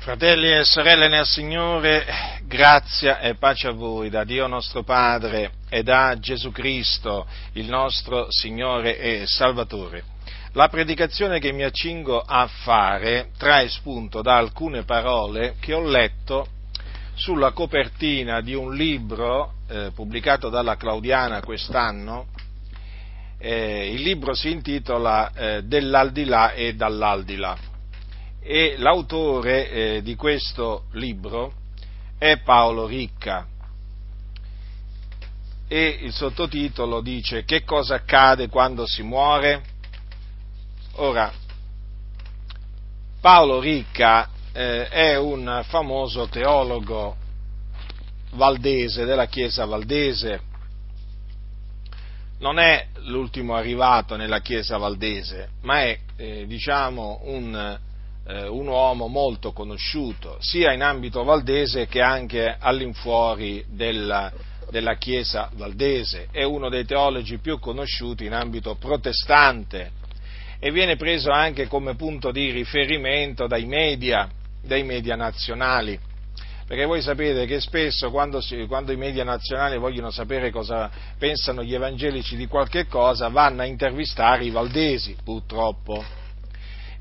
Fratelli e sorelle nel Signore, grazia e pace a voi da Dio nostro Padre e da Gesù Cristo, il nostro Signore e Salvatore. La predicazione che mi accingo a fare trae spunto da alcune parole che ho letto sulla copertina di un libro eh, pubblicato dalla Claudiana quest'anno. Eh, il libro si intitola eh, Dell'aldilà e dall'aldilà e l'autore eh, di questo libro è Paolo Ricca e il sottotitolo dice Che cosa accade quando si muore? Ora, Paolo Ricca eh, è un famoso teologo valdese, della Chiesa valdese, non è l'ultimo arrivato nella Chiesa valdese, ma è, eh, diciamo, un eh, un uomo molto conosciuto sia in ambito valdese che anche all'infuori della, della Chiesa valdese, è uno dei teologi più conosciuti in ambito protestante e viene preso anche come punto di riferimento dai media, dai media nazionali. Perché voi sapete che spesso quando, si, quando, i media nazionali vogliono sapere cosa pensano gli evangelici di qualche cosa, vanno a intervistare i valdesi, purtroppo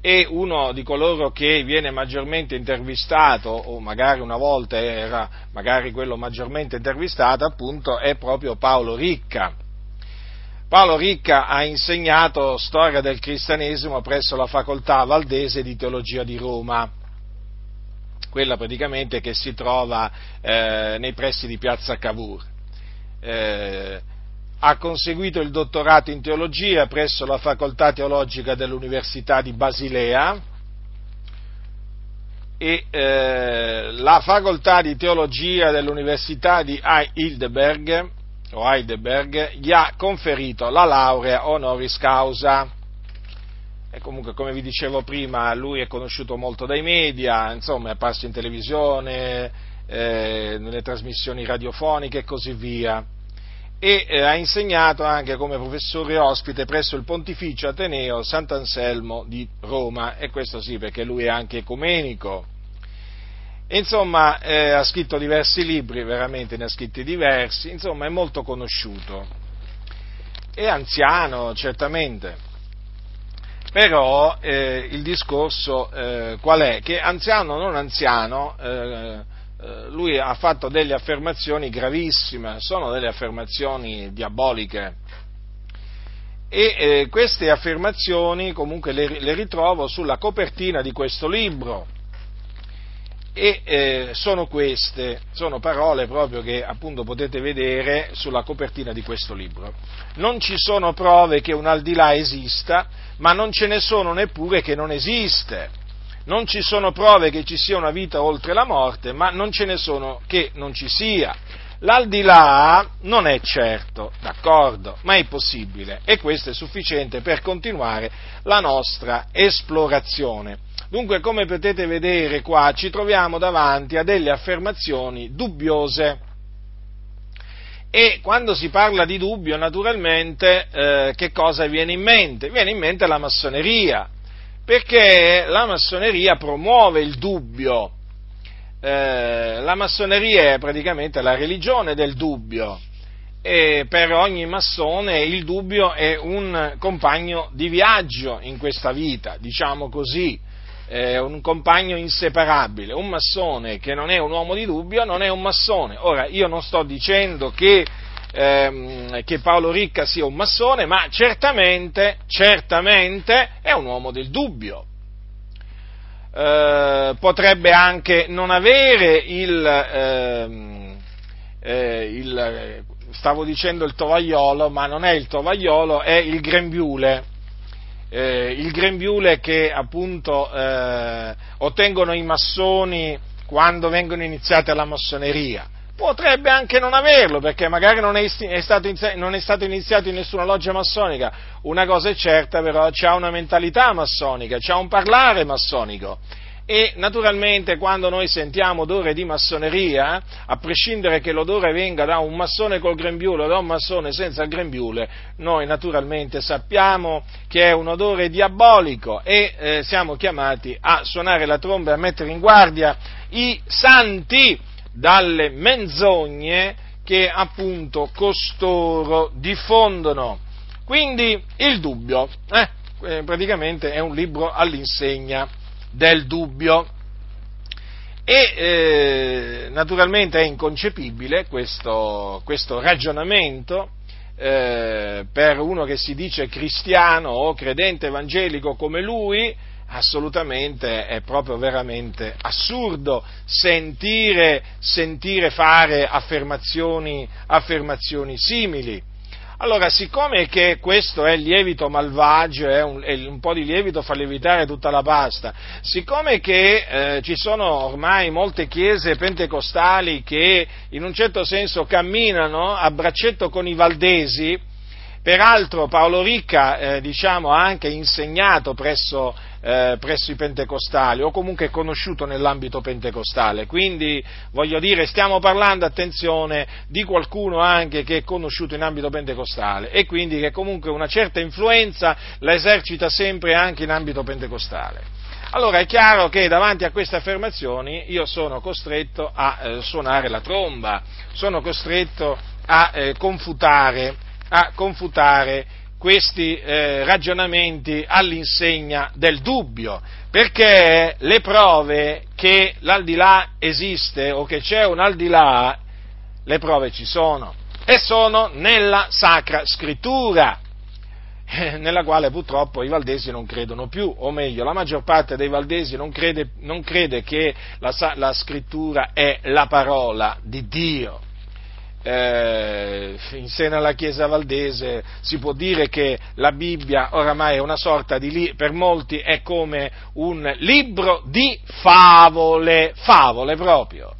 e uno di coloro che viene maggiormente intervistato, o magari una volta era magari quello maggiormente intervistato, appunto, è proprio Paolo Ricca. Paolo Ricca ha insegnato storia del cristianesimo presso la facoltà valdese di teologia di Roma, quella praticamente che si trova eh, nei pressi di Piazza Cavour. Eh, ha conseguito il dottorato in teologia presso la facoltà teologica dell'Università di Basilea e eh, la facoltà di teologia dell'Università di Heidelberg, Heidelberg gli ha conferito la laurea honoris causa. E comunque, come vi dicevo prima, lui è conosciuto molto dai media, insomma, è apparso in televisione, eh, nelle trasmissioni radiofoniche e così via e eh, ha insegnato anche come professore ospite presso il Pontificio Ateneo Sant'Anselmo di Roma, e questo sì perché lui è anche ecumenico. Insomma, eh, ha scritto diversi libri, veramente ne ha scritti diversi, insomma è molto conosciuto. È anziano, certamente. Però eh, il discorso eh, qual è? Che anziano o non anziano, eh, lui ha fatto delle affermazioni gravissime, sono delle affermazioni diaboliche. E eh, queste affermazioni comunque le, le, ritrovo sulla copertina di questo libro. E eh, sono queste, sono parole proprio che appunto potete vedere sulla copertina di questo libro. Non ci sono prove che un al di là esista, ma non ce ne sono neppure che non esiste non ci sono prove che ci sia una vita oltre la morte, ma non ce ne sono che non ci sia. L'aldilà non è certo, d'accordo, ma è possibile e questo è sufficiente per continuare la nostra esplorazione. Dunque, come potete vedere qua, ci troviamo davanti a delle affermazioni dubbiose. E quando si parla di dubbio, naturalmente, eh, che cosa viene in mente? Viene in mente la massoneria, perché la massoneria promuove il dubbio. Eh, la massoneria è praticamente la religione del dubbio e per ogni massone il dubbio è un compagno di viaggio in questa vita, diciamo così, è un compagno inseparabile. Un massone che non è un uomo di dubbio non è un massone. Ora, io non sto dicendo che ehm, che Paolo Ricca sia un massone, ma certamente, certamente è un uomo del dubbio. Eh, potrebbe anche non avere il, ehm, eh, il, stavo dicendo il tovagliolo, ma non è il tovagliolo, è il grembiule. Eh, il grembiule che appunto eh, ottengono i massoni quando vengono iniziati alla massoneria potrebbe anche non averlo, perché magari non è, è, stato, non è, stato, iniziato in nessuna loggia massonica. Una cosa è certa, però, c'ha una mentalità massonica, c'ha un parlare massonico. e naturalmente quando noi sentiamo odore di massoneria, a prescindere che l'odore venga da un massone col grembiule o da un massone senza il grembiule, noi naturalmente sappiamo che è un odore diabolico e eh, siamo chiamati a suonare la tromba e a mettere in guardia i santi dalle menzogne che appunto costoro diffondono. Quindi il dubbio, eh, eh praticamente è un libro all'insegna del dubbio. E eh, naturalmente è inconcepibile questo, questo ragionamento eh, per uno che si dice cristiano o credente evangelico come lui, assolutamente è proprio veramente assurdo sentire, sentire fare affermazioni, affermazioni simili. Allora, siccome che questo è lievito malvagio, è un, un, po' di lievito fa lievitare tutta la pasta, siccome che eh, ci sono ormai molte chiese pentecostali che in un certo senso camminano a braccetto con i valdesi, peraltro Paolo Ricca eh, diciamo, ha anche insegnato presso eh, presso i pentecostali o comunque è conosciuto nell'ambito pentecostale. Quindi voglio dire, stiamo parlando, attenzione, di qualcuno anche che è conosciuto in ambito pentecostale e quindi che comunque una certa influenza la esercita sempre anche in ambito pentecostale. Allora è chiaro che davanti a queste affermazioni io sono costretto a eh, suonare la tromba, sono costretto a eh, confutare, a confutare questi eh, ragionamenti all'insegna del dubbio, perché le prove che l'aldilà esiste o che c'è un aldilà, le prove ci sono e sono nella Sacra Scrittura, eh, nella quale purtroppo i valdesi non credono più, o meglio, la maggior parte dei valdesi non crede, non crede che la, la Scrittura è la parola di Dio eh, in seno alla Chiesa valdese si può dire che la Bibbia oramai è una sorta di, per molti è come un libro di favole, favole proprio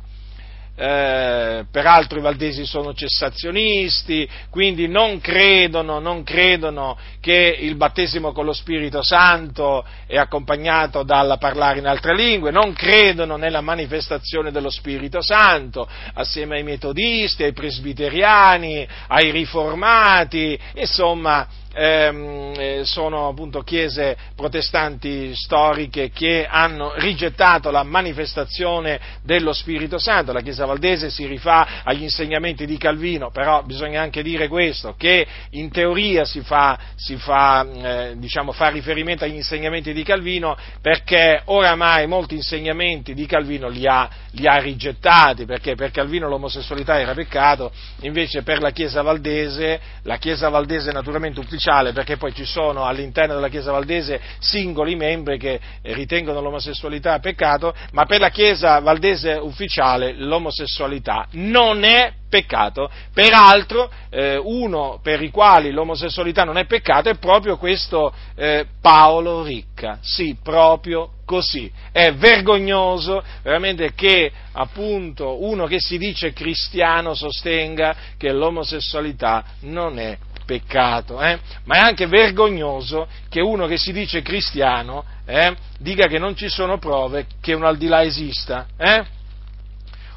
eh, peraltro i valdesi sono cessazionisti, quindi non credono, non credono, che il battesimo con lo Spirito Santo è accompagnato dal parlare in altre lingue, non credono nella manifestazione dello Spirito Santo, assieme ai metodisti, ai presbiteriani, ai riformati, insomma Ehm, eh, sono appunto chiese protestanti storiche che hanno rigettato la manifestazione dello Spirito Santo. La Chiesa Valdese si rifà agli insegnamenti di Calvino, però bisogna anche dire questo, che in teoria si fa, si fa, eh, diciamo, fa riferimento agli insegnamenti di Calvino perché oramai molti insegnamenti di Calvino li ha, li ha rigettati, perché per Calvino l'omosessualità era peccato, invece per la Chiesa Valdese, la Chiesa Valdese naturalmente ufficiale, ufficiale, perché poi ci sono all'interno della Chiesa Valdese singoli membri che ritengono l'omosessualità peccato, ma per la Chiesa Valdese ufficiale l'omosessualità non è peccato. Peraltro, eh, uno per i quali l'omosessualità non è peccato è proprio questo eh, Paolo Ricca. Sì, proprio così. È vergognoso veramente che appunto uno che si dice cristiano sostenga che l'omosessualità non è peccato, eh? ma è anche vergognoso che uno che si dice cristiano eh, dica che non ci sono prove che un al di là esista. Eh?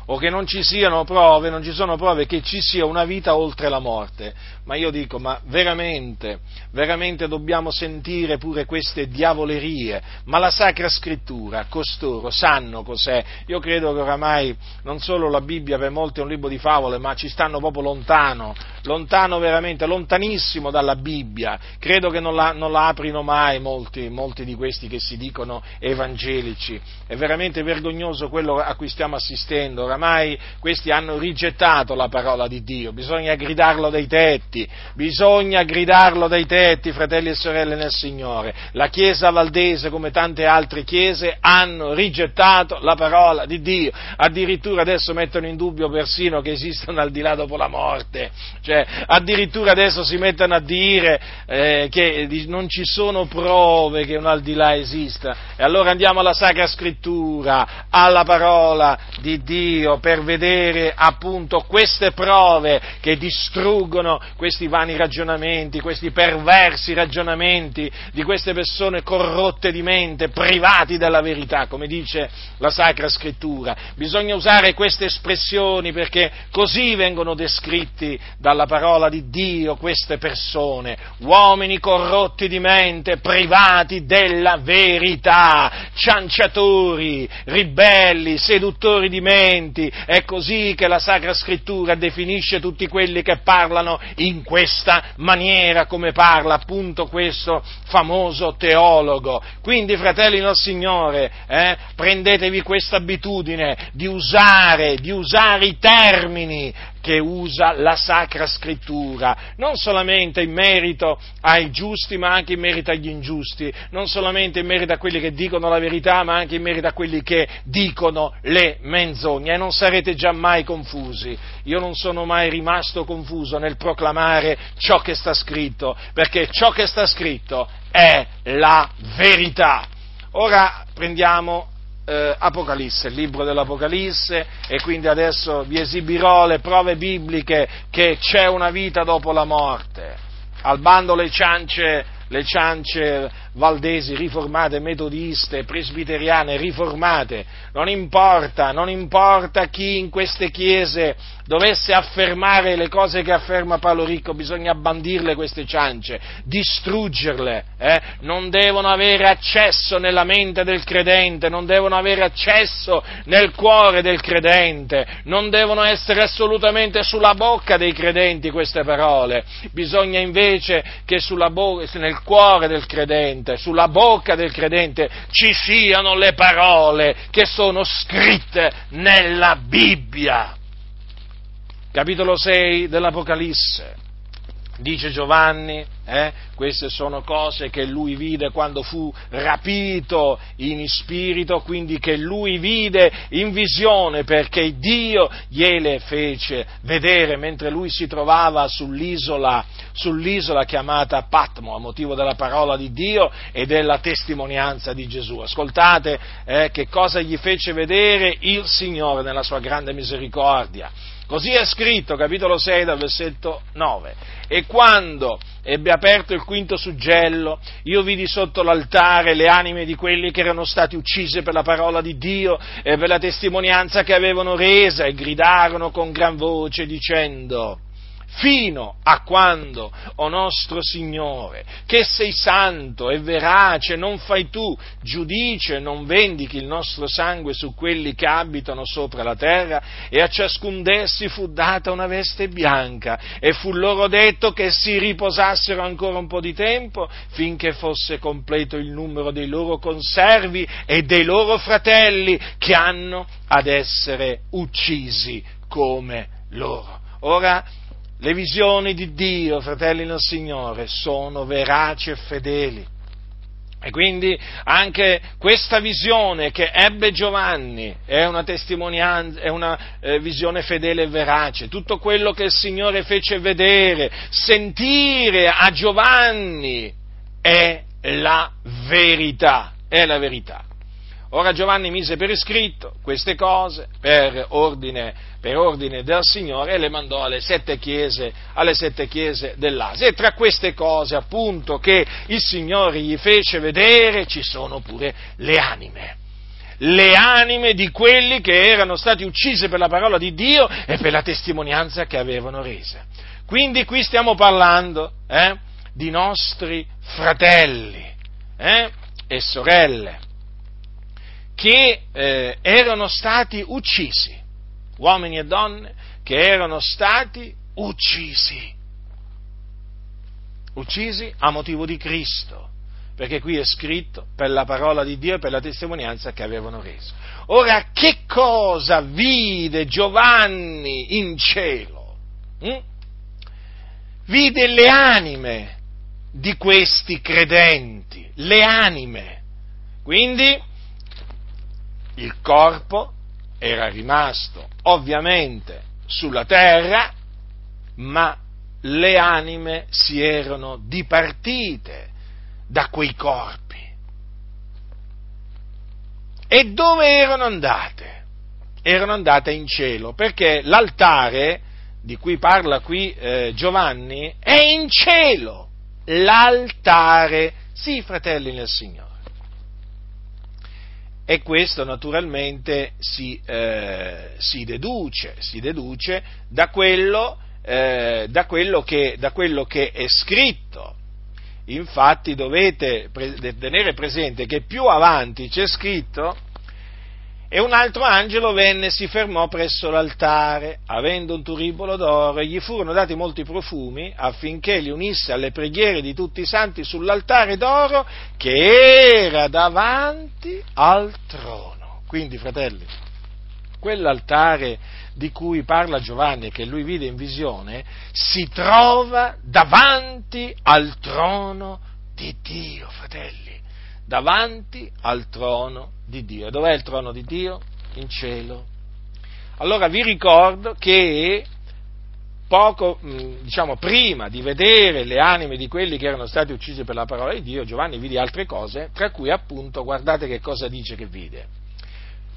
o che non ci siano prove, non ci sono prove che ci sia una vita oltre la morte. Ma io dico, ma veramente, veramente dobbiamo sentire pure queste diavolerie? Ma la Sacra Scrittura, costoro, sanno cos'è? Io credo che oramai non solo la Bibbia per molti è un libro di favole, ma ci stanno proprio lontano, lontano veramente, lontanissimo dalla Bibbia. Credo che non la, non la aprino mai molti, molti di questi che si dicono evangelici. È veramente vergognoso quello a cui stiamo assistendo oramai questi hanno rigettato la parola di Dio, bisogna gridarlo dai tetti, bisogna gridarlo dai tetti, fratelli e sorelle nel Signore. La Chiesa valdese, come tante altre chiese, hanno rigettato la parola di Dio, addirittura adesso mettono in dubbio persino che esistano al di là dopo la morte, cioè addirittura adesso si mettono a dire eh, che non ci sono prove che un al di là esista. E allora andiamo alla Sacra Scrittura, alla parola di Dio per vedere appunto queste prove che distruggono questi vani ragionamenti, questi perversi ragionamenti di queste persone corrotte di mente, privati della verità, come dice la Sacra Scrittura. Bisogna usare queste espressioni perché così vengono descritti dalla parola di Dio queste persone, uomini corrotti di mente, privati della verità, cianciatori, ribelli, seduttori di menti, è così che la Sacra Scrittura definisce tutti quelli che parlano in questa maniera, come parla appunto questo famoso teologo. Quindi, fratelli del Signore, eh, prendetevi questa abitudine di usare, di usare i termini che usa la Sacra Scrittura, non solamente in merito ai giusti, ma anche in merito agli ingiusti, non solamente in merito a quelli che dicono la verità, ma anche in merito a quelli che dicono le menzogne, e non sarete giammai confusi. Io non sono mai rimasto confuso nel proclamare ciò che sta scritto, perché ciò che sta scritto è la verità. Ora prendiamo eh, Apocalisse, il libro dell'Apocalisse e quindi adesso vi esibirò le prove bibliche che c'è una vita dopo la morte. Al bando le ciance, le ciance valdesi, riformate, metodiste, presbiteriane, riformate, non importa, non importa chi in queste chiese dovesse affermare le cose che afferma Paolo Ricco, bisogna bandirle queste ciance, distruggerle, eh? non devono avere accesso nella mente del credente, non devono avere accesso nel cuore del credente, non devono essere assolutamente sulla bocca dei credenti queste parole, bisogna invece che bo- nel cuore del credente credente, sulla bocca del credente ci siano le parole che sono scritte nella Bibbia. Capitolo 6 dell'Apocalisse. Dice Giovanni, eh, queste sono cose che lui vide quando fu rapito in spirito, quindi che lui vide in visione perché Dio gliele fece vedere mentre lui si trovava sull'isola, sull'isola chiamata Patmo a motivo della parola di Dio e della testimonianza di Gesù. Ascoltate eh, che cosa gli fece vedere il Signore nella sua grande misericordia. Così è scritto, capitolo 6, dal versetto 9. E quando ebbe aperto il quinto suggello, io vidi sotto l'altare le anime di quelli che erano stati uccisi per la parola di Dio e per la testimonianza che avevano resa e gridarono con gran voce dicendo fino a quando, o nostro Signore, che sei santo e verace, non fai tu giudice, non vendichi il nostro sangue su quelli che abitano sopra la terra, e a ciascun d'essi fu data una veste bianca, e fu loro detto che si riposassero ancora un po' di tempo, finché fosse completo il numero dei loro conservi e dei loro fratelli che hanno ad essere uccisi come loro. Ora, le visioni di Dio, fratelli nel Signore, sono veraci e fedeli. E quindi anche questa visione che ebbe Giovanni è una testimonianza, è una eh, visione fedele e verace. Tutto quello che il Signore fece vedere, sentire a Giovanni è la verità, è la verità. Ora Giovanni mise per iscritto queste cose per ordine, per ordine del Signore e le mandò alle sette, chiese, alle sette chiese dell'Asia. E tra queste cose, appunto, che il Signore gli fece vedere, ci sono pure le anime. Le anime di quelli che erano stati uccisi per la parola di Dio e per la testimonianza che avevano resa. Quindi qui stiamo parlando eh, di nostri fratelli eh, e sorelle che eh, erano stati uccisi, uomini e donne che erano stati uccisi, uccisi a motivo di Cristo, perché qui è scritto per la parola di Dio e per la testimonianza che avevano reso. Ora, che cosa vide Giovanni in cielo? Hm? Vide le anime di questi credenti, le anime. Quindi il corpo era rimasto ovviamente sulla terra, ma le anime si erano dipartite da quei corpi. E dove erano andate? erano andate in cielo, perché l'altare di cui parla qui eh, Giovanni è in cielo, l'altare, sì fratelli nel Signore. E questo naturalmente si, eh, si, deduce, si deduce, da quello, eh, da, quello che, da quello che è scritto. Infatti dovete tenere presente che più avanti c'è scritto e un altro angelo venne e si fermò presso l'altare, avendo un turibolo d'oro, e gli furono dati molti profumi affinché li unisse alle preghiere di tutti i santi sull'altare d'oro che era davanti al trono. Quindi, fratelli, quell'altare di cui parla Giovanni e che lui vide in visione, si trova davanti al trono di Dio, fratelli davanti al trono di Dio. Dov'è il trono di Dio? In cielo. Allora vi ricordo che poco, mm, diciamo, prima di vedere le anime di quelli che erano stati uccisi per la parola di Dio, Giovanni vide altre cose, tra cui appunto, guardate che cosa dice che vide,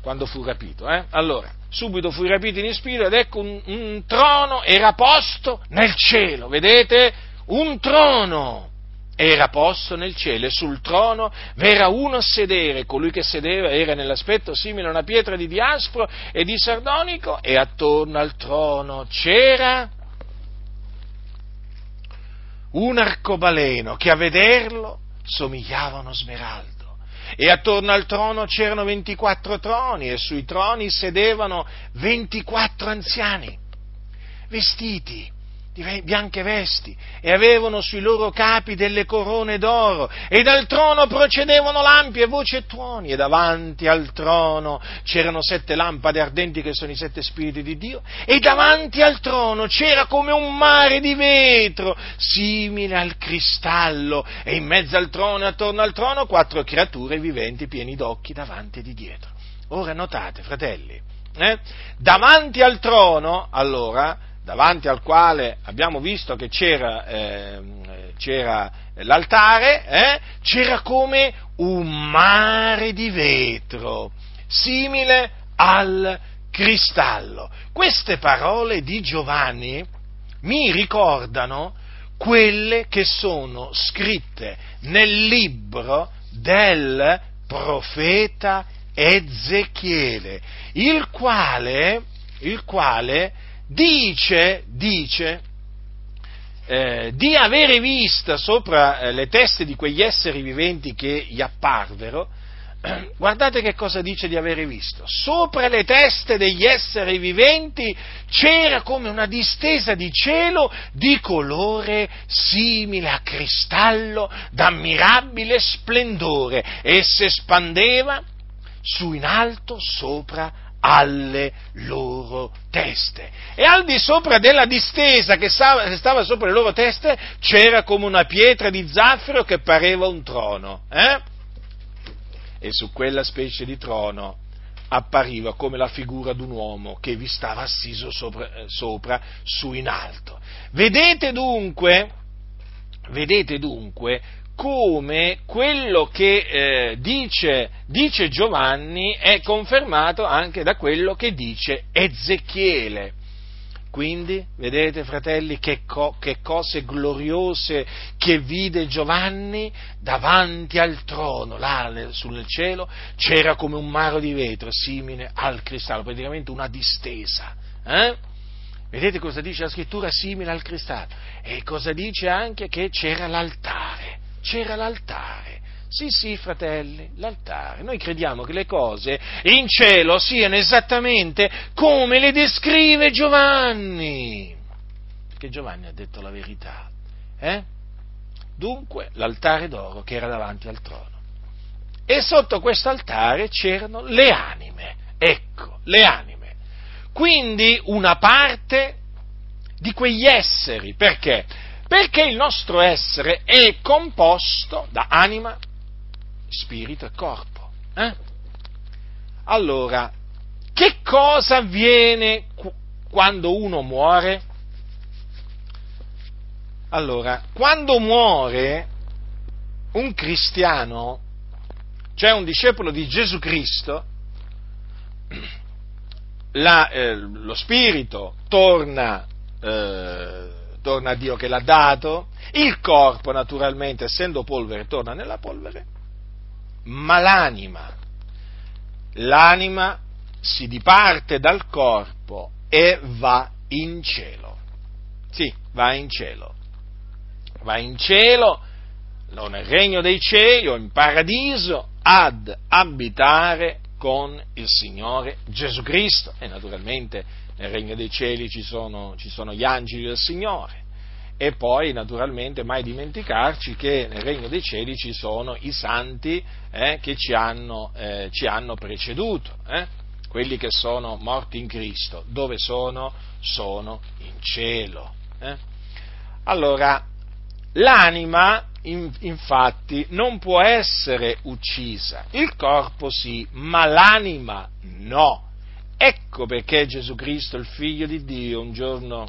quando fu rapito. Eh? Allora, subito fu rapito in spirito ed ecco un, un trono era posto nel cielo, vedete? Un trono! Era posto nel cielo e sul trono v'era uno a sedere, colui che sedeva era nell'aspetto simile a una pietra di diaspro e di sardonico e attorno al trono c'era un arcobaleno che a vederlo somigliava a uno smeraldo. E attorno al trono c'erano 24 troni e sui troni sedevano 24 anziani, vestiti di bianche vesti e avevano sui loro capi delle corone d'oro e dal trono procedevano lampi e voci e tuoni e davanti al trono c'erano sette lampade ardenti che sono i sette spiriti di Dio e davanti al trono c'era come un mare di vetro simile al cristallo e in mezzo al trono e attorno al trono quattro creature viventi pieni d'occhi davanti e di dietro. Ora notate, fratelli, eh? davanti al trono, allora, davanti al quale abbiamo visto che c'era, eh, c'era l'altare, eh, c'era come un mare di vetro, simile al cristallo. Queste parole di Giovanni mi ricordano quelle che sono scritte nel libro del profeta Ezechiele, il quale, il quale dice, dice eh, di avere visto sopra eh, le teste di quegli esseri viventi che gli apparvero, guardate che cosa dice di avere visto. Sopra le teste degli esseri viventi c'era come una distesa di cielo di colore simile a cristallo d'ammirabile splendore. Essa espandeva su in alto sopra alle loro teste. E al di sopra della distesa che stava, sopra le loro teste c'era come una pietra di zaffiro che pareva un trono. Eh? E su quella specie di trono appariva come la figura di un uomo che vi stava assiso sopra, eh, sopra su in alto. Vedete dunque, vedete dunque come quello che eh, dice, dice, Giovanni è confermato anche da quello che dice Ezechiele. Quindi, vedete fratelli, che, co- che cose gloriose che vide Giovanni davanti al trono, là nel, sul cielo, c'era come un maro di vetro, simile al cristallo, praticamente una distesa. Eh? Vedete cosa dice la scrittura? Simile al cristallo. E cosa dice anche? Che c'era l'altare c'era l'altare. Sì, sì, fratelli, l'altare. Noi crediamo che le cose in cielo siano esattamente come le descrive Giovanni. Perché Giovanni ha detto la verità. Eh? Dunque, l'altare d'oro che era davanti al trono. E sotto questo altare c'erano le anime. Ecco, le anime. Quindi una parte di quegli esseri. Perché? Perché il nostro essere è composto da anima, spirito e corpo. Eh? Allora, che cosa avviene quando uno muore? Allora, quando muore un cristiano, cioè un discepolo di Gesù Cristo, la, eh, lo spirito torna, eh, torna a Dio che l'ha dato, il corpo naturalmente essendo polvere torna nella polvere, ma l'anima, l'anima si diparte dal corpo e va in cielo. Sì, va in cielo. Va in cielo, nel regno dei cieli, o in paradiso, ad abitare con il Signore Gesù Cristo. E naturalmente nel regno dei cieli ci sono, ci sono gli angeli del Signore. E poi, naturalmente, mai dimenticarci che nel regno dei cieli ci sono i santi eh, che ci hanno, eh, ci hanno preceduto, eh? quelli che sono morti in Cristo. Dove sono? Sono in cielo. Eh. Allora, l'anima infatti non può essere uccisa, il corpo sì, ma l'anima no. Ecco perché Gesù Cristo, il figlio di Dio, un giorno,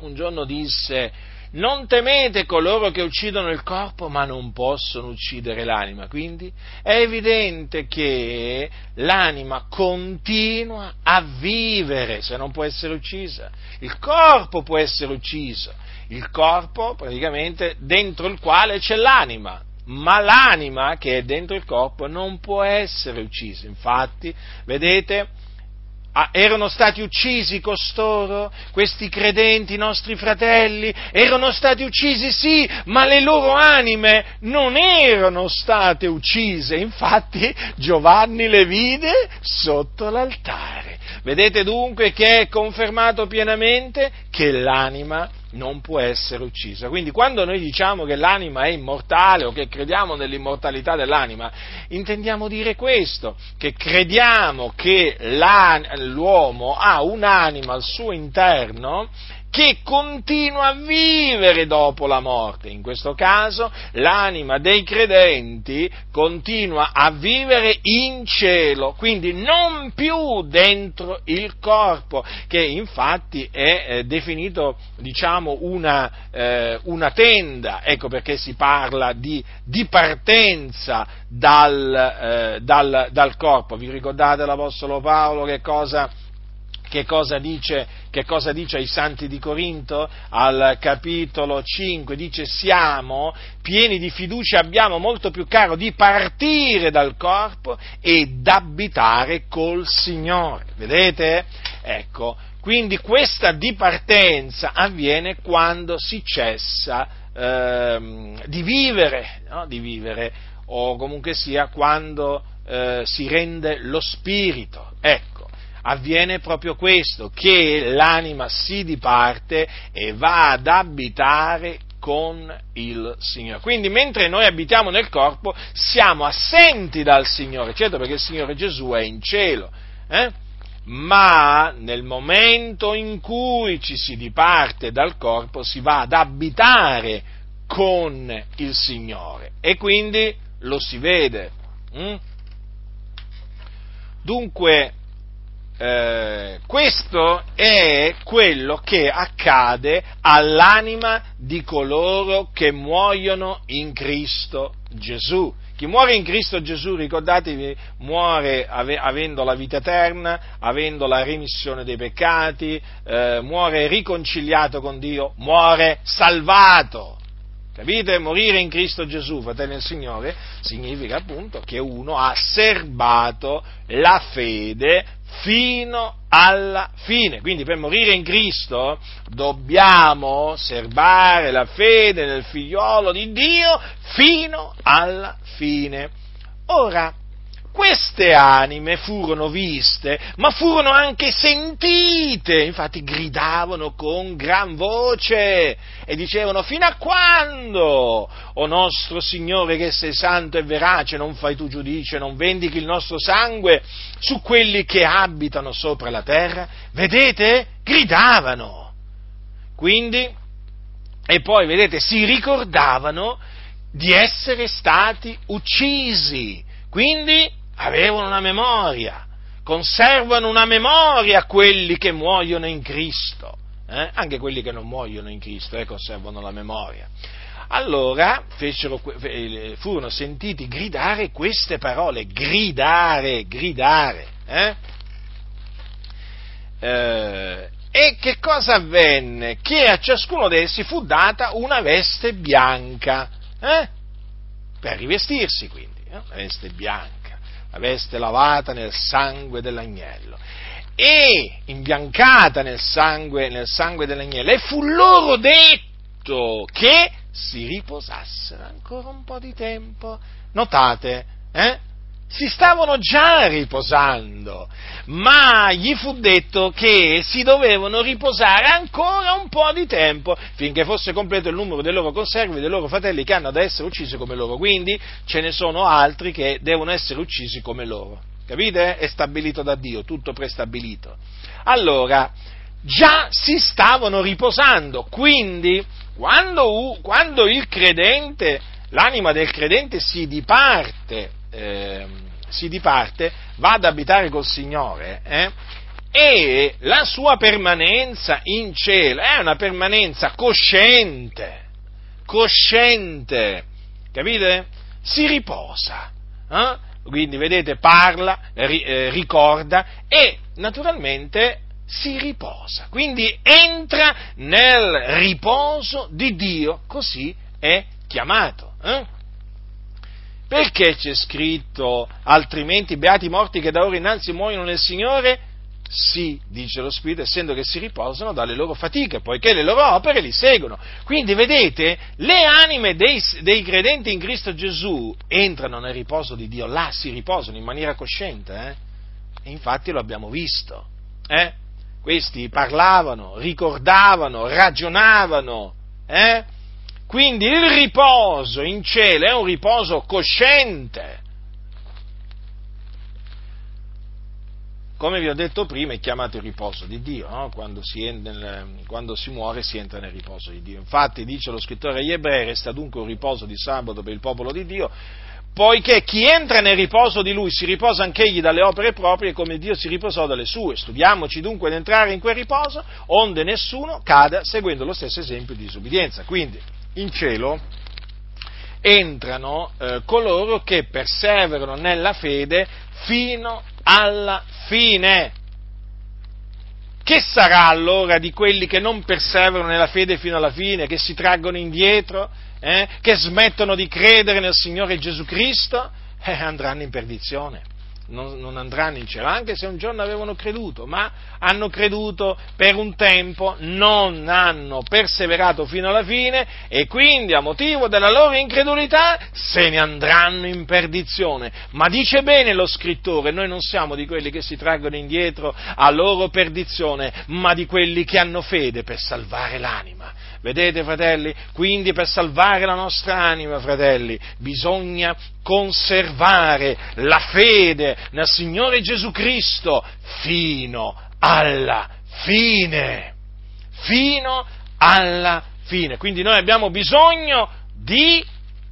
un giorno disse, non temete coloro che uccidono il corpo ma non possono uccidere l'anima. Quindi è evidente che l'anima continua a vivere se non può essere uccisa. Il corpo può essere ucciso, il corpo praticamente dentro il quale c'è l'anima, ma l'anima che è dentro il corpo non può essere uccisa. Infatti, vedete, Ah, erano stati uccisi costoro, questi credenti, nostri fratelli, erano stati uccisi sì, ma le loro anime non erano state uccise, infatti Giovanni le vide sotto l'altare. Vedete dunque che è confermato pienamente che l'anima non può essere uccisa. Quindi quando noi diciamo che l'anima è immortale o che crediamo nell'immortalità dell'anima, intendiamo dire questo, che crediamo che l'uomo ha un'anima al suo interno che continua a vivere dopo la morte. In questo caso l'anima dei credenti continua a vivere in cielo, quindi non più dentro il corpo, che infatti è eh, definito diciamo una, eh, una, tenda, ecco perché si parla di, di partenza dal, eh, dal, dal corpo. Vi ricordate l'Apostolo Paolo che cosa che cosa, dice, che cosa dice ai santi di Corinto? Al capitolo 5 dice siamo pieni di fiducia, abbiamo molto più caro di partire dal corpo ed abitare col Signore. Vedete? Ecco, quindi questa dipartenza avviene quando si cessa ehm, di vivere, no? di vivere, o comunque sia quando eh, si rende lo spirito. Ecco avviene proprio questo, che l'anima si diparte e va ad abitare con il Signore. Quindi mentre noi abitiamo nel corpo siamo assenti dal Signore, certo perché il Signore Gesù è in cielo, eh? ma nel momento in cui ci si diparte dal corpo si va ad abitare con il Signore e quindi lo si vede. Hm? Dunque, eh, questo è quello che accade all'anima di coloro che muoiono in Cristo Gesù. Chi muore in Cristo Gesù, ricordatevi, muore ave, avendo la vita eterna, avendo la remissione dei peccati, eh, muore riconciliato con Dio, muore salvato. Capite? Morire in Cristo Gesù, fratelli del Signore, significa appunto che uno ha serbato la fede fino alla fine. Quindi per morire in Cristo dobbiamo serbare la fede nel figliolo di Dio fino alla fine. Ora, queste anime furono viste, ma furono anche sentite, infatti gridavano con gran voce e dicevano fino a quando, o nostro Signore che sei santo e verace, non fai tu giudice, non vendichi il nostro sangue su quelli che abitano sopra la terra? Vedete? Gridavano. Quindi, e poi vedete, si ricordavano di essere stati uccisi. Quindi avevano una memoria, conservano una memoria quelli che muoiono in Cristo, eh? anche quelli che non muoiono in Cristo eh, conservano la memoria. Allora fecero, furono sentiti gridare queste parole, gridare, gridare. Eh? eh, e che cosa avvenne? Che a ciascuno di essi fu data una veste bianca, eh? per rivestirsi quindi, eh? una veste bianca, la veste lavata nel sangue dell'agnello e imbiancata nel sangue, nel sangue dell'agnello e fu loro detto che si riposassero ancora un po' di tempo. Notate, eh? Si stavano già riposando, ma gli fu detto che si dovevano riposare ancora un po' di tempo finché fosse completo il numero dei loro conservi, dei loro fratelli che hanno da essere uccisi come loro. Quindi ce ne sono altri che devono essere uccisi come loro. Capite? È stabilito da Dio, tutto prestabilito. Allora, già si stavano riposando, quindi quando, quando il credente, l'anima del credente si diparte, eh, si diparte, va ad abitare col Signore, eh, e la sua permanenza in cielo è una permanenza cosciente, cosciente, capite? Si riposa. Eh? Quindi, vedete, parla, eh, ricorda e naturalmente si riposa. Quindi entra nel riposo di Dio, così è chiamato. Eh? Perché c'è scritto altrimenti beati morti che da ora innanzi muoiono nel Signore? Sì, dice lo Spirito, essendo che si riposano dalle loro fatiche, poiché le loro opere li seguono. Quindi vedete, le anime dei, dei credenti in Cristo Gesù entrano nel riposo di Dio, là si riposano in maniera cosciente, eh? e infatti lo abbiamo visto. Eh? Questi parlavano, ricordavano, ragionavano, eh? Quindi il riposo in cielo è un riposo cosciente. Come vi ho detto prima, è chiamato il riposo di Dio, no? quando, si nel, quando, si muore si entra nel riposo di Dio. Infatti, dice lo scrittore agli ebrei, resta dunque un riposo di sabato per il popolo di Dio, poiché chi entra nel riposo di lui si riposa anch'egli dalle opere proprie come Dio si riposò dalle sue. Studiamoci dunque ad entrare in quel riposo, onde nessuno cada seguendo lo stesso esempio di disobbedienza. Quindi, in cielo entrano eh, coloro che perseverano nella fede fino alla fine. Che sarà allora di quelli che non perseverano nella fede fino alla fine, che si traggono indietro, eh, che smettono di credere nel Signore Gesù Cristo? Eh, andranno in perdizione non, non, andranno in cielo, anche se un giorno avevano creduto, ma hanno creduto per un tempo, non hanno perseverato fino alla fine e quindi a motivo della loro incredulità se ne andranno in perdizione. Ma dice bene lo scrittore, noi non siamo di quelli che si traggono indietro a loro perdizione, ma di quelli che hanno fede per salvare l'anima. Vedete, fratelli? Quindi per salvare la nostra anima, fratelli, bisogna conservare la fede nel Signore Gesù Cristo fino alla fine. Fino alla fine. Quindi noi abbiamo bisogno di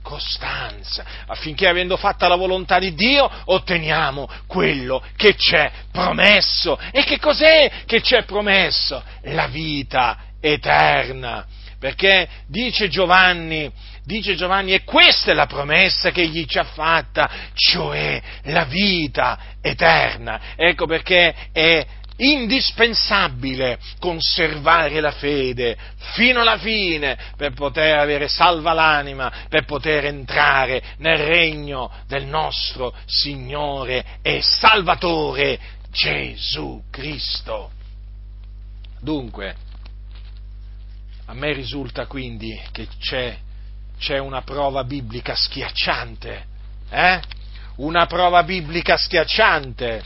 costanza, affinché avendo fatta la volontà di Dio otteniamo quello che c'è promesso. E che cos'è che c'è promesso? La vita eterna perché dice Giovanni, dice Giovanni, e questa è la promessa che gli ci ha fatta, cioè la vita eterna. Ecco perché è indispensabile conservare la fede fino alla fine per poter avere salva l'anima, per poter entrare nel regno del nostro Signore e Salvatore Gesù Cristo. Dunque, a me risulta quindi che c'è, c'è una prova biblica schiacciante, eh? Una prova biblica schiacciante.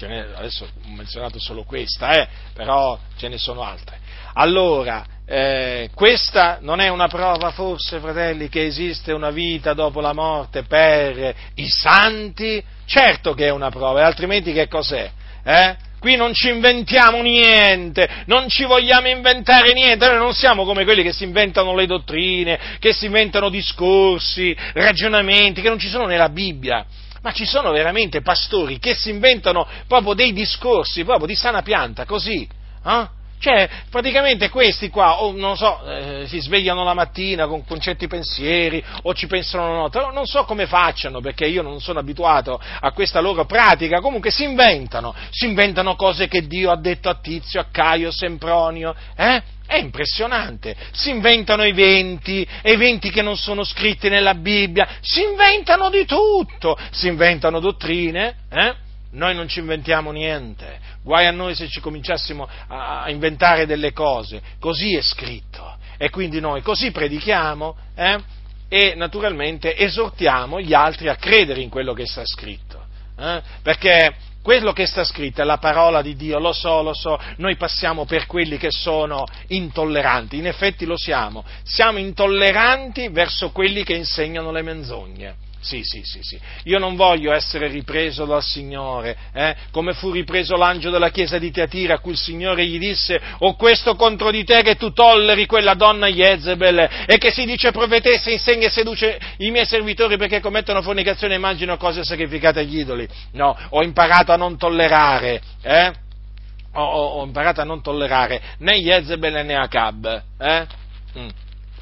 adesso ho menzionato solo questa, eh? però ce ne sono altre. Allora, eh, questa non è una prova forse, fratelli, che esiste una vita dopo la morte per i santi? Certo che è una prova, altrimenti che cos'è? Eh? Qui non ci inventiamo niente, non ci vogliamo inventare niente, noi non siamo come quelli che si inventano le dottrine, che si inventano discorsi, ragionamenti che non ci sono nella Bibbia, ma ci sono veramente pastori che si inventano proprio dei discorsi, proprio di sana pianta, così, eh? Cioè, praticamente questi qua, o non so, eh, si svegliano la mattina con, con, certi pensieri, o ci pensano la notte, non so come facciano, perché io non sono abituato a questa loro pratica, comunque si inventano, si inventano cose che Dio ha detto a Tizio, a Caio, Sempronio, eh? È impressionante, si inventano eventi, eventi che non sono scritti nella Bibbia, si inventano di tutto, si inventano dottrine, eh? Noi non ci inventiamo niente, guai a noi se ci cominciassimo a inventare delle cose, così è scritto. E quindi noi così predichiamo eh? e naturalmente esortiamo gli altri a credere in quello che sta scritto. Eh? Perché quello che sta scritto è la parola di Dio, lo so, lo so, noi passiamo per quelli che sono intolleranti, in effetti lo siamo, siamo intolleranti verso quelli che insegnano le menzogne. Sì, sì, sì, sì. Io non voglio essere ripreso dal Signore, eh? come fu ripreso l'angelo della chiesa di Teatira, a cui il Signore gli disse, ho questo contro di te che tu tolleri quella donna Jezebel, e che si dice profetessa, insegna e seduce i miei servitori perché commettono fornicazione e mangiano cose sacrificate agli idoli. No, ho imparato a non tollerare, eh? ho, ho, ho, imparato a non tollerare né Jezebel né Acab, eh? Mm.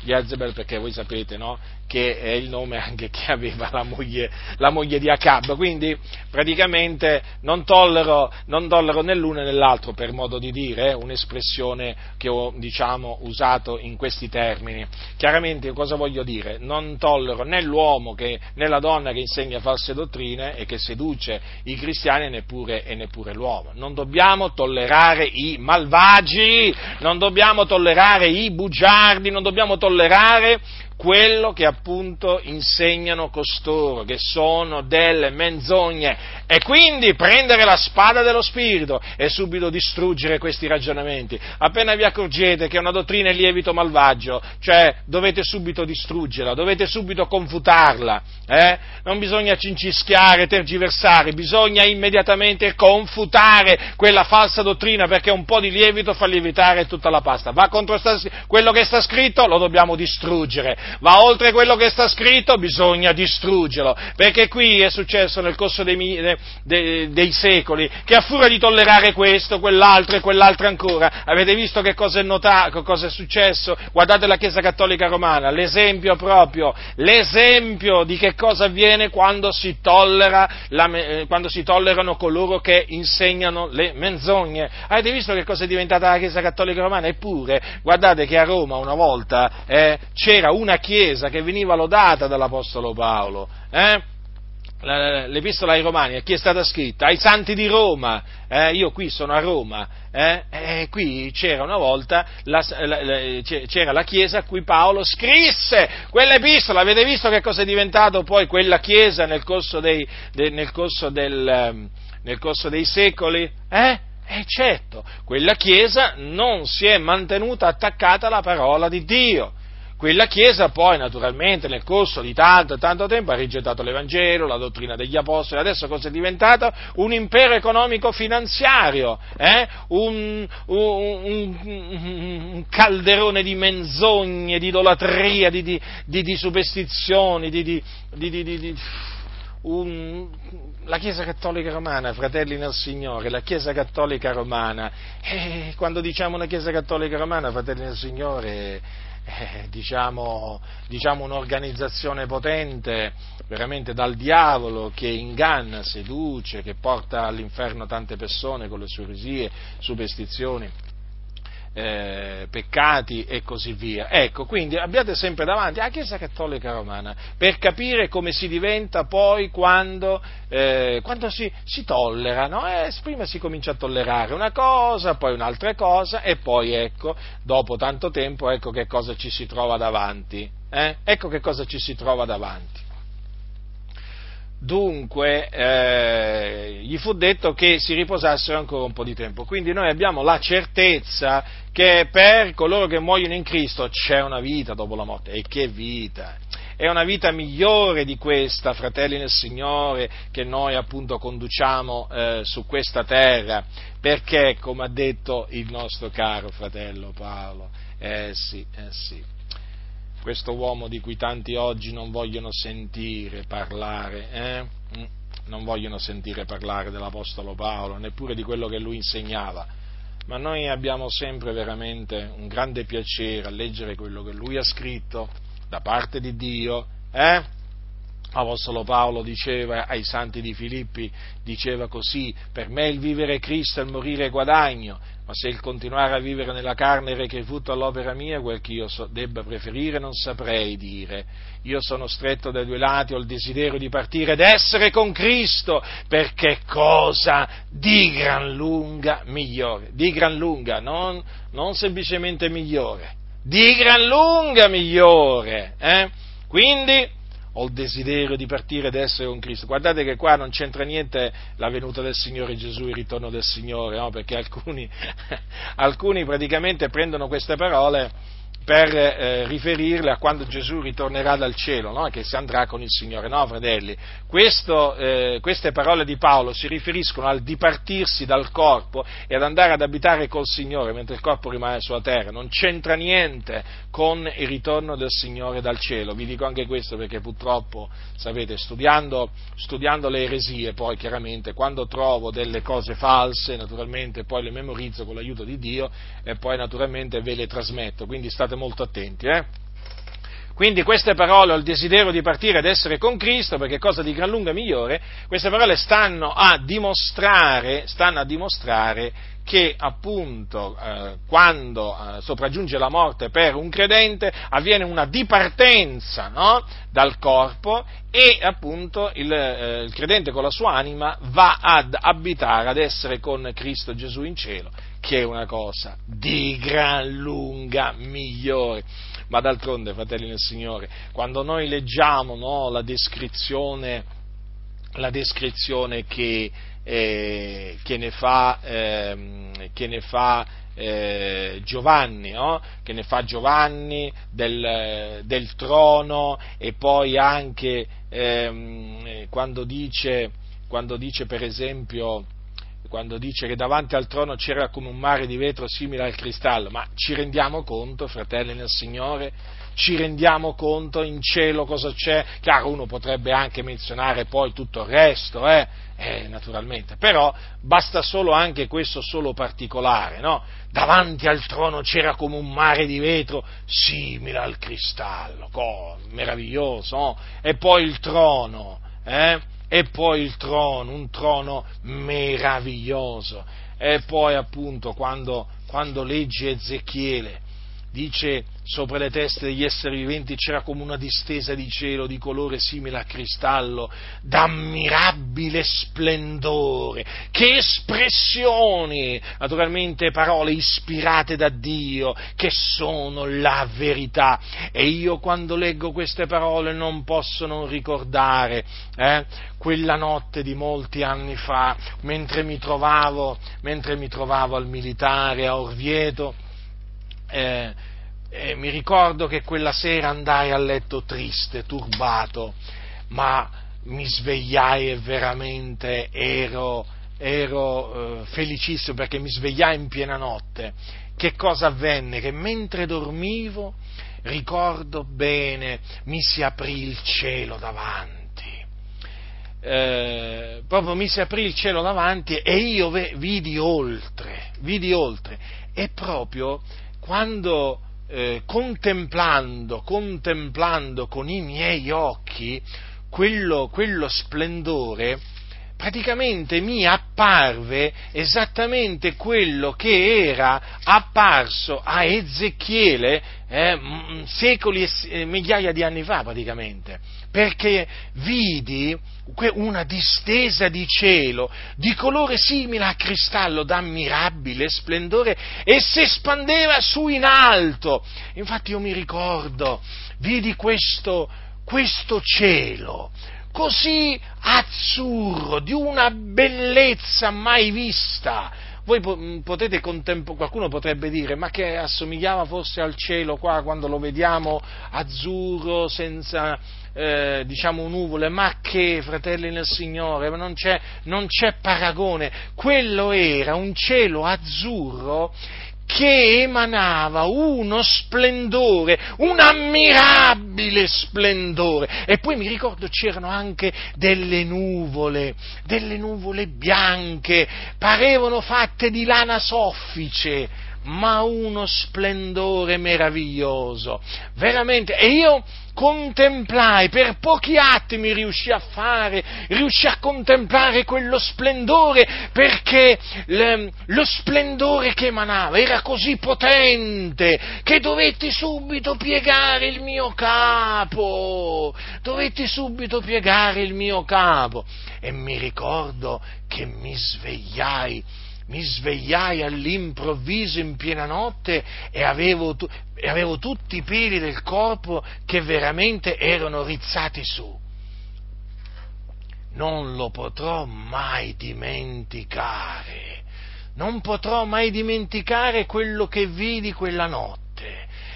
Jezebel perché voi sapete, no? Che è il nome anche che aveva la moglie, la moglie di Acab. Quindi praticamente non tollero, non tollero né l'uno né l'altro, per modo di dire, eh, un'espressione che ho diciamo, usato in questi termini. Chiaramente cosa voglio dire? Non tollero né l'uomo che, né la donna che insegna false dottrine e che seduce i cristiani neppure, e neppure l'uomo. Non dobbiamo tollerare i malvagi, non dobbiamo tollerare i bugiardi, non dobbiamo tollerare quello che appunto insegnano costoro, che sono delle menzogne, e quindi prendere la spada dello Spirito e subito distruggere questi ragionamenti. Appena vi accorgete che una dottrina è lievito malvagio, cioè dovete subito distruggerla, dovete subito confutarla, eh? non bisogna cincischiare, tergiversare, bisogna immediatamente confutare quella falsa dottrina perché un po' di lievito fa lievitare tutta la pasta. Va contro quello che sta scritto, lo dobbiamo distruggere va oltre quello che sta scritto, bisogna distruggerlo, perché qui è successo nel corso dei, dei, dei secoli che a furia di tollerare questo, quell'altro e quell'altro ancora, avete visto che cosa è, notato, cosa è successo? Guardate la Chiesa Cattolica Romana, l'esempio proprio, l'esempio di che cosa avviene quando si, tollera la, eh, quando si tollerano coloro che insegnano le menzogne. Avete visto che cosa è diventata la Chiesa Cattolica Romana? Eppure, guardate che a Roma una volta eh, c'era una Chiesa che veniva lodata dall'Apostolo Paolo. Eh? L'Epistola ai Romani a chi è stata scritta? Ai santi di Roma. Eh? Io qui sono a Roma. Eh? E qui c'era una volta la, la, la, c'era la Chiesa a cui Paolo scrisse quell'Epistola. Avete visto che cosa è diventato poi quella Chiesa nel corso dei, de, nel corso del, ehm, nel corso dei secoli? Eh? E certo, quella Chiesa non si è mantenuta attaccata alla parola di Dio quella Chiesa poi naturalmente nel corso di tanto tanto tempo ha rigettato l'Evangelo, la dottrina degli Apostoli, adesso cosa è diventata? Un impero economico finanziario, eh? un, un, un, un, calderone di menzogne, di idolatria, di, di, di, di superstizioni, di, la Chiesa Cattolica Romana, fratelli nel Signore, la Chiesa Cattolica Romana, eh, quando diciamo la Chiesa Cattolica Romana, fratelli nel Signore, eh, diciamo, diciamo un'organizzazione potente veramente dal diavolo che inganna, seduce, che porta all'inferno tante persone con le sue eresie, superstizioni eh, peccati e così via. Ecco, quindi abbiate sempre davanti la Chiesa Cattolica Romana per capire come si diventa poi quando, eh, quando si, si, tollera, eh, prima si comincia a tollerare una cosa, poi un'altra cosa e poi ecco, dopo tanto tempo, ecco che cosa ci si trova davanti. Eh? Ecco che cosa ci si trova davanti. Dunque, eh, gli fu detto che si riposassero ancora un po' di tempo. Quindi noi abbiamo la certezza che per coloro che muoiono in Cristo c'è una vita dopo la morte. E che vita! È una vita migliore di questa, fratelli nel Signore, che noi appunto conduciamo eh, su questa terra. Perché, come ha detto il nostro caro fratello Paolo, eh sì, eh sì questo uomo di cui tanti oggi non vogliono sentire parlare, eh? Mm, non vogliono sentire parlare dell'Apostolo Paolo, neppure di quello che lui insegnava. ma noi abbiamo sempre veramente un grande piacere a leggere quello che lui ha scritto da parte di Dio, eh? Apostolo Paolo diceva ai santi di Filippi, diceva così, per me il vivere è Cristo e il morire è guadagno, ma se il continuare a vivere nella carne reca il frutto all'opera mia, quel che io so, debba preferire non saprei dire. Io sono stretto dai due lati, ho il desiderio di partire ed essere con Cristo, perché cosa di gran lunga migliore, di gran lunga, non, non semplicemente migliore, di gran lunga migliore. Eh? Quindi ho il desiderio di partire ed essere con Cristo. Guardate che qua non c'entra niente la venuta del Signore Gesù, il ritorno del Signore, no? perché alcuni, alcuni praticamente prendono queste parole per eh, riferirle a quando Gesù ritornerà dal cielo, no? che si andrà con il Signore. No, fratelli, Questo, eh, queste parole di Paolo si riferiscono al dipartirsi dal corpo e ad andare ad abitare col Signore mentre il corpo rimane sulla terra. Non c'entra niente con il ritorno del Signore dal cielo. Vi dico anche questo perché purtroppo, sapete, studiando, studiando le eresie, poi chiaramente quando trovo delle cose false, naturalmente poi le memorizzo con l'aiuto di Dio e poi naturalmente ve le trasmetto. Quindi state molto attenti. Eh? Quindi queste parole, il desiderio di partire ed essere con Cristo, perché è cosa di gran lunga migliore, queste parole stanno a dimostrare, stanno a dimostrare che appunto eh, quando eh, sopraggiunge la morte per un credente avviene una dipartenza no? dal corpo e appunto il, eh, il credente con la sua anima va ad abitare, ad essere con Cristo Gesù in cielo che è una cosa di gran lunga migliore. Ma d'altronde, fratelli del Signore, quando noi leggiamo no, la descrizione, la descrizione che, eh, che, ne fa, eh, che ne fa eh, Giovanni, no? che ne fa Giovanni del, del, trono e poi anche ehm, quando dice, quando dice per esempio quando dice che davanti al trono c'era come un mare di vetro simile al cristallo, ma ci rendiamo conto, fratelli nel Signore? Ci rendiamo conto in cielo cosa c'è? Chiaro, uno potrebbe anche menzionare poi tutto il resto, eh? Eh, naturalmente, però basta solo anche questo solo particolare, no? Davanti al trono c'era come un mare di vetro simile al cristallo, oh, meraviglioso, no? E poi il trono, eh? E poi il trono, un trono meraviglioso, e poi appunto quando, quando legge Ezechiele, dice sopra le teste degli esseri viventi c'era come una distesa di cielo di colore simile a cristallo, d'ammirabile splendore. Che espressioni! Naturalmente parole ispirate da Dio, che sono la verità. E io quando leggo queste parole non posso non ricordare eh, quella notte di molti anni fa, mentre mi trovavo, mentre mi trovavo al militare a Orvieto. Eh, eh, mi ricordo che quella sera andai a letto triste, turbato, ma mi svegliai e veramente ero, ero eh, felicissimo perché mi svegliai in piena notte. Che cosa avvenne? Che mentre dormivo, ricordo bene, mi si aprì il cielo davanti. Eh, proprio mi si aprì il cielo davanti e io vidi oltre, vidi oltre. E proprio quando eh, contemplando, contemplando con i miei occhi quello, quello splendore, praticamente mi apparve esattamente quello che era apparso a Ezechiele eh, secoli e eh, migliaia di anni fa praticamente, perché vidi una distesa di cielo di colore simile a cristallo d'ammirabile splendore e si espandeva su in alto. Infatti io mi ricordo, vidi questo, questo cielo così azzurro, di una bellezza mai vista. Voi potete contempo- qualcuno potrebbe dire, ma che assomigliava forse al cielo qua quando lo vediamo azzurro, senza eh, diciamo nuvole, ma che, fratelli nel Signore, non non c'è paragone. Quello era un cielo azzurro che emanava uno splendore, un ammirabile splendore. E poi mi ricordo c'erano anche delle nuvole, delle nuvole bianche, parevano fatte di lana soffice ma uno splendore meraviglioso, veramente. E io contemplai, per pochi attimi riuscì a fare, riuscì a contemplare quello splendore, perché lo splendore che emanava era così potente che dovetti subito piegare il mio capo, dovetti subito piegare il mio capo. E mi ricordo che mi svegliai mi svegliai all'improvviso in piena notte e avevo, e avevo tutti i peli del corpo che veramente erano rizzati su. Non lo potrò mai dimenticare, non potrò mai dimenticare quello che vidi quella notte.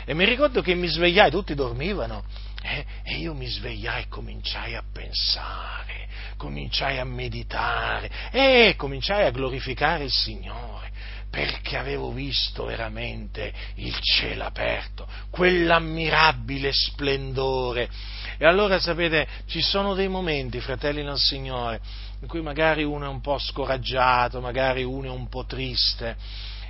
E mi ricordo che mi svegliai, tutti dormivano, eh, e io mi svegliai e cominciai a pensare, cominciai a meditare e cominciai a glorificare il Signore perché avevo visto veramente il cielo aperto, quell'ammirabile splendore. E allora sapete, ci sono dei momenti, fratelli nel Signore, in cui magari uno è un po' scoraggiato, magari uno è un po' triste.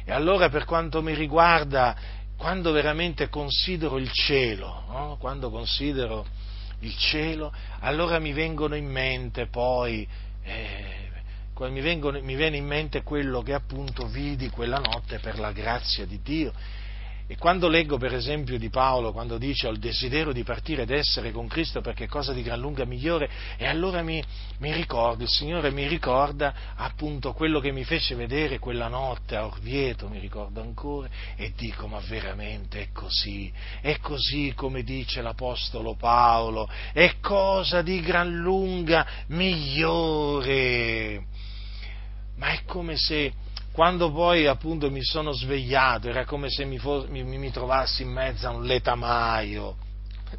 E allora per quanto mi riguarda, quando veramente considero il cielo, no? quando considero il cielo, allora mi vengono in mente poi, eh, mi, vengono, mi viene in mente quello che appunto vidi quella notte per la grazia di Dio e quando leggo per esempio di Paolo, quando dice ho il desiderio di partire ed essere con Cristo perché è cosa di gran lunga migliore, e allora mi, mi ricordo, il Signore mi ricorda appunto quello che mi fece vedere quella notte a Orvieto, mi ricordo ancora, e dico ma veramente è così, è così come dice l'Apostolo Paolo, è cosa di gran lunga migliore. Ma è come se quando poi appunto mi sono svegliato era come se mi, fos- mi, mi trovassi in mezzo a un letamaio,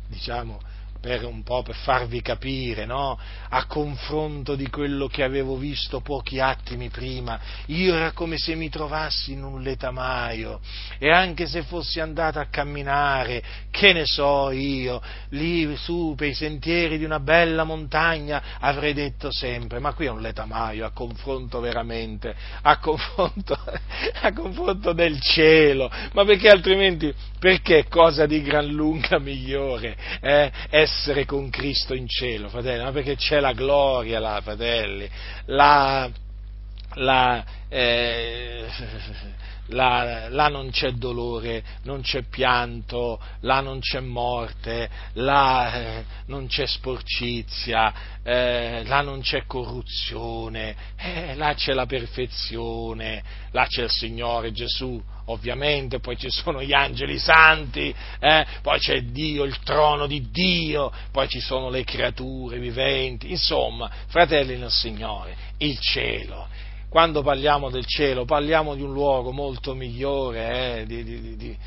diciamo, per un po' per farvi capire, no? a confronto di quello che avevo visto pochi attimi prima, io era come se mi trovassi in un letamaio e anche se fossi andato a camminare, che ne so io, lì su per i sentieri di una bella montagna, avrei detto sempre, ma qui è un letamaio a confronto veramente, a confronto, a confronto del cielo, ma perché altrimenti, perché è cosa di gran lunga migliore eh, essere con Cristo in cielo, fratelli, ma perché c'è la gloria là, fratelli, la, la, eh, là, là, non c'è dolore, non c'è pianto, là non c'è morte, là eh, non c'è sporcizia, eh, là non c'è corruzione, eh, là c'è la perfezione, là c'è il Signore Gesù, ovviamente, poi ci sono gli angeli santi, eh, poi c'è Dio, il trono di Dio, poi ci sono le creature viventi, insomma, fratelli nel Signore, il cielo quando parliamo del cielo parliamo di un luogo molto migliore eh, di, di, di,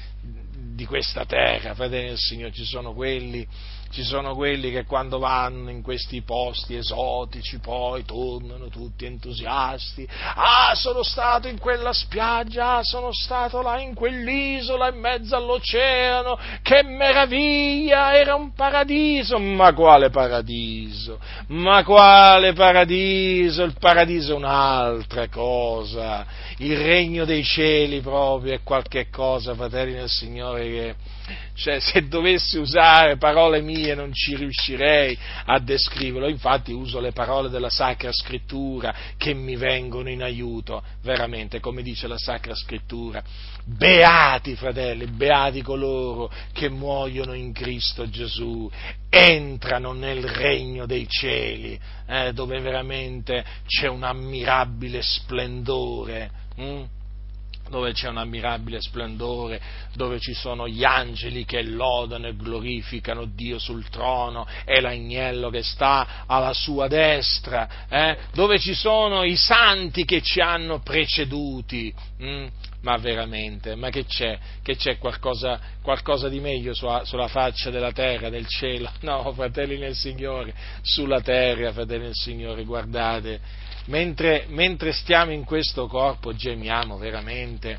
di, questa terra, fratelli del Signore, ci sono quelli ci sono quelli che quando vanno in questi posti esotici poi tornano tutti entusiasti. Ah, sono stato in quella spiaggia, ah, sono stato là in quell'isola in mezzo all'oceano, che meraviglia, era un paradiso. Ma quale paradiso? Ma quale paradiso? Il paradiso è un'altra cosa. Il regno dei cieli proprio è qualche cosa, fratelli del Signore, che cioè, se dovessi usare parole mie non ci riuscirei a descriverlo, infatti uso le parole della Sacra Scrittura che mi vengono in aiuto, veramente, come dice la Sacra Scrittura. Beati, fratelli, beati coloro che muoiono in Cristo Gesù, entrano nel regno dei cieli, eh, dove veramente c'è un ammirabile splendore. Hm? Dove c'è un ammirabile splendore, dove ci sono gli angeli che lodano e glorificano Dio sul trono e l'agnello che sta alla sua destra, eh? dove ci sono i santi che ci hanno preceduti. Hm? Ma veramente, ma che c'è? Che c'è qualcosa, qualcosa di meglio sulla, sulla, faccia della terra, del cielo? No, fratelli nel Signore, sulla terra, fratelli nel Signore, guardate, mentre, mentre stiamo in questo corpo gemiamo veramente,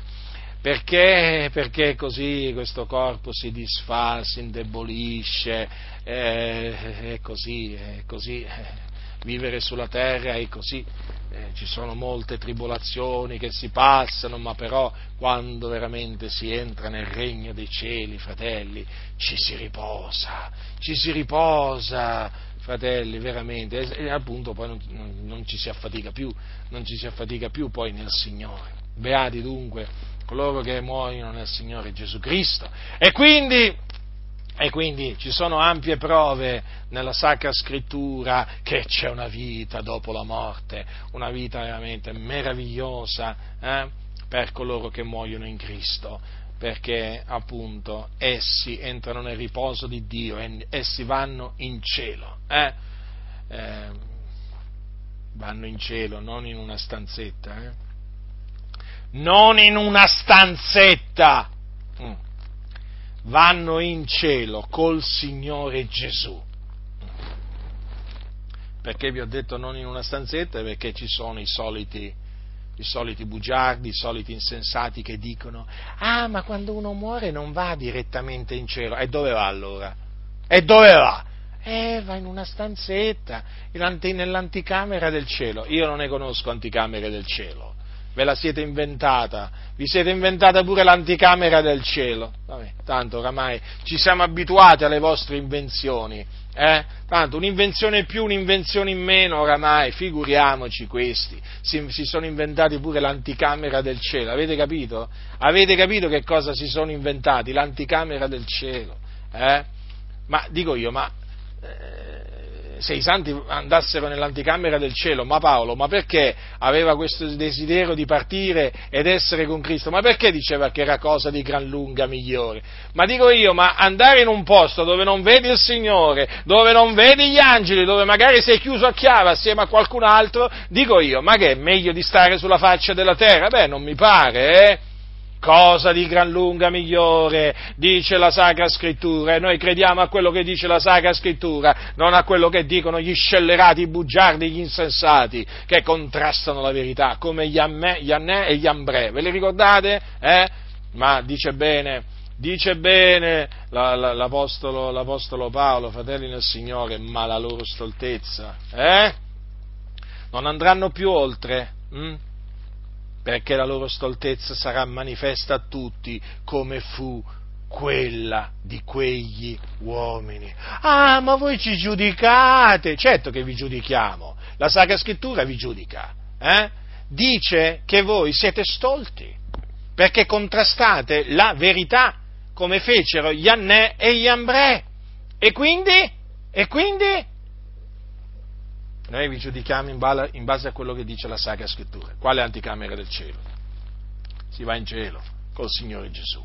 perché, perché così questo corpo si disfa, si indebolisce, eh, è così, è così. Eh, vivere sulla terra è così, eh, ci sono molte tribolazioni che si passano, ma però quando veramente si entra nel regno dei cieli, fratelli, ci si riposa, ci si riposa, fratelli, veramente, e, appunto poi non, non, non, ci si affatica più, non ci si affatica più poi nel Signore. Beati dunque coloro che muoiono nel Signore Gesù Cristo. E quindi, e quindi ci sono ampie prove nella Sacra Scrittura che c'è una vita dopo la morte, una vita veramente meravigliosa eh, per coloro che muoiono in Cristo, perché appunto essi entrano nel riposo di Dio, essi vanno in cielo. Eh? Eh, vanno in cielo, non in una stanzetta. Eh? non in una stanzetta, mm. vanno in cielo col Signore Gesù. Perché vi ho detto non in una stanzetta? Perché ci sono i soliti, i soliti bugiardi, i soliti insensati che dicono, ah ma quando uno muore non va direttamente in cielo. E dove va allora? E dove va? Eh, va in una stanzetta, nell'anticamera del cielo. Io non ne conosco anticamere del cielo ve la siete inventata, vi siete inventata pure l'anticamera del cielo. Vabbè, tanto oramai ci siamo abituati alle vostre invenzioni, eh? Tanto un'invenzione in più, un'invenzione in meno, oramai, figuriamoci questi, si, si, sono inventati pure l'anticamera del cielo, avete capito? Avete capito che cosa si sono inventati? L'anticamera del cielo, eh? Ma dico io, ma... Eh, se i santi andassero nell'anticamera del cielo, ma Paolo, ma perché aveva questo desiderio di partire ed essere con Cristo? Ma perché diceva che era cosa di gran lunga migliore? Ma dico io, ma andare in un posto dove non vedi il Signore, dove non vedi gli angeli, dove magari sei chiuso a chiave assieme a qualcun altro, dico io, ma che è meglio di stare sulla faccia della terra? Beh, non mi pare, eh? Cosa di gran lunga migliore, dice la Sacra Scrittura, e noi crediamo a quello che dice la Sacra Scrittura, non a quello che dicono gli scellerati, i bugiardi, gli insensati, che contrastano la verità, come gli Annè e gli Ambrè, ve li ricordate? Eh? Ma dice bene, dice bene l'apostolo, l'apostolo, Paolo, fratelli nel Signore, ma la loro stoltezza, eh? Non andranno più oltre, hm? Perché la loro stoltezza sarà manifesta a tutti come fu quella di quegli uomini. Ah, ma voi ci giudicate! Certo che vi giudichiamo, la Sacra Scrittura vi giudica, eh? dice che voi siete stolti, perché contrastate la verità, come fecero gli Annè e gli Ambrè. E quindi? E quindi? Noi vi giudichiamo in base a quello che dice la Sacra Scrittura. Quale anticamera del cielo? Si va in cielo col Signore Gesù.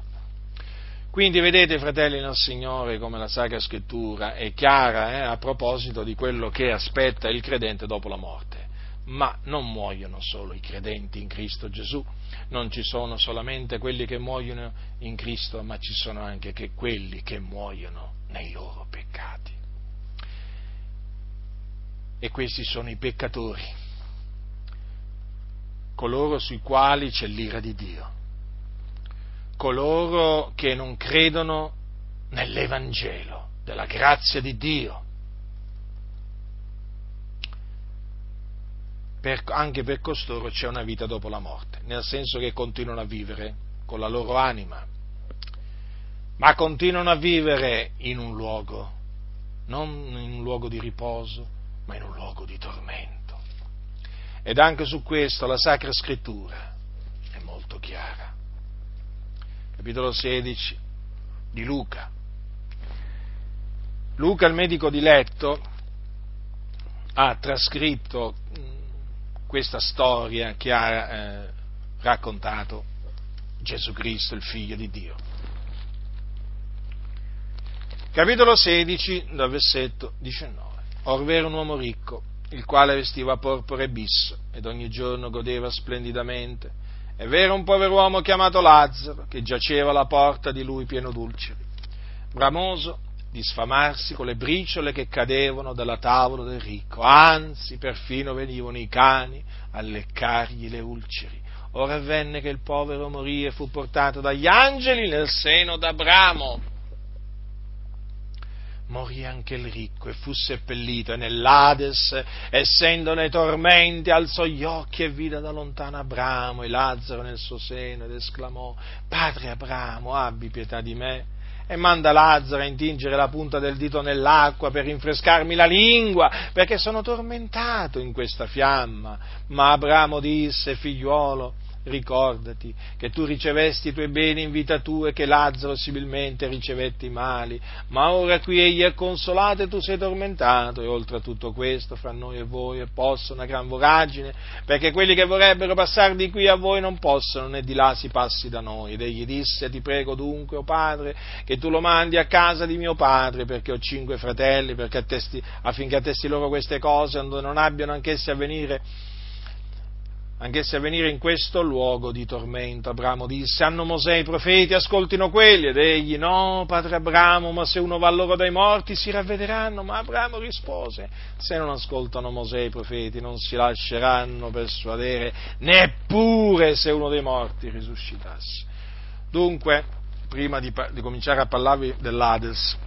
Quindi vedete, fratelli nel Signore, come la Sacra Scrittura è chiara eh, a proposito di quello che aspetta il credente dopo la morte. Ma non muoiono solo i credenti in Cristo Gesù, non ci sono solamente quelli che muoiono in Cristo, ma ci sono anche quelli che muoiono nei loro peccati e questi sono i peccatori, coloro sui quali c'è l'ira di Dio, coloro che non credono nell'Evangelo della grazia di Dio. Per, anche per costoro c'è una vita dopo la morte, nel senso che continuano a vivere con la loro anima, ma continuano a vivere in un luogo, non in un luogo di riposo, ma in un luogo di tormento. Ed anche su questo la Sacra Scrittura è molto chiara. Capitolo 16 di Luca. Luca, il medico di letto, ha trascritto questa storia che ha eh, raccontato Gesù Cristo, il figlio di Dio. Capitolo 16, dal versetto 19. Orvero un uomo ricco, il quale vestiva porpora e bisso, ed ogni giorno godeva splendidamente. È vero un pover'uomo chiamato Lazzaro, che giaceva alla porta di lui pieno d'ulceri, bramoso di sfamarsi con le briciole che cadevano dalla tavola del ricco, anzi perfino venivano i cani a leccargli le ulceri. Ora avvenne che il povero morì e fu portato dagli angeli nel seno d'Abramo morì anche il ricco e fu seppellito e nell'Ades, essendo nei tormenti, alzò gli occhi e vide da lontano Abramo e Lazzaro nel suo seno ed esclamò, Padre Abramo, abbi pietà di me e manda Lazzaro a intingere la punta del dito nell'acqua per rinfrescarmi la lingua, perché sono tormentato in questa fiamma. Ma Abramo disse, figliuolo, ricordati che tu ricevesti i tuoi beni in vita tua e che Lazzaro similmente ricevette i mali, ma ora qui egli è consolato e tu sei tormentato e oltre a tutto questo fra noi e voi è posta una gran voragine, perché quelli che vorrebbero passare di qui a voi non possono né di là si passi da noi. Ed egli disse, ti prego dunque, o oh padre, che tu lo mandi a casa di mio padre, perché ho cinque fratelli, attesti, affinché attesti loro queste cose, non abbiano anch'essi a venire anch'essi a venire in questo luogo di tormento. Abramo disse, hanno Mosè i profeti, ascoltino quelli, ed egli, no, padre Abramo, ma se uno va loro dai morti si ravvederanno. Ma Abramo rispose, se non ascoltano Mosè i profeti non si lasceranno persuadere, neppure se uno dei morti risuscitasse. Dunque, prima di, di cominciare a parlarvi dell'Ades,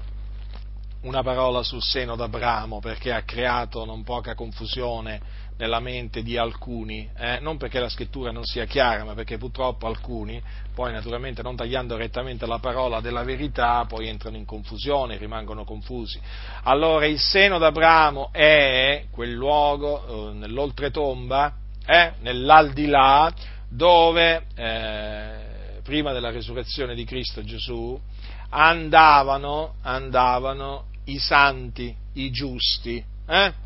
una parola sul seno d'Abramo, perché ha creato non poca confusione nella mente di alcuni, eh? non perché la scrittura non sia chiara, ma perché purtroppo alcuni, poi naturalmente non tagliando rettamente la parola della verità, poi entrano in confusione, rimangono confusi. Allora il seno d'Abramo è quel luogo eh, nell'oltretomba, eh? nell'aldilà, dove eh, prima della resurrezione di Cristo Gesù andavano, andavano i santi, i giusti. Eh?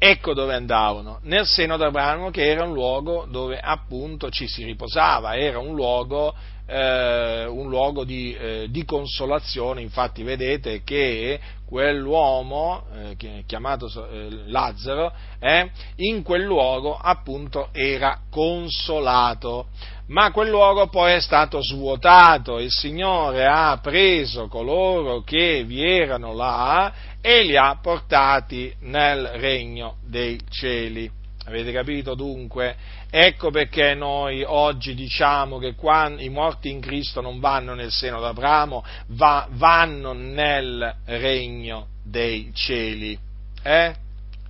Ecco dove andavano, nel seno d'Abramo che era un luogo dove appunto ci si riposava, era un luogo, eh, un luogo di, eh, di, consolazione, infatti vedete che quell'uomo eh, chiamato eh, Lazzaro, eh, in quel luogo appunto era consolato ma quel luogo poi è stato svuotato, il Signore ha preso coloro che vi erano là e li ha portati nel regno dei cieli. Avete capito dunque? Ecco perché noi oggi diciamo che i morti in Cristo non vanno nel seno d'Abramo, va, vanno nel regno dei cieli. Eh?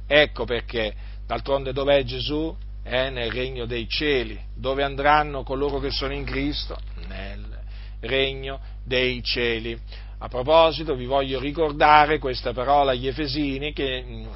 Ecco perché, d'altronde dov'è Gesù? È nel regno dei cieli. Dove andranno coloro che sono in Cristo? Nel regno dei cieli. A proposito, vi voglio ricordare questa parola agli Efesini che mm,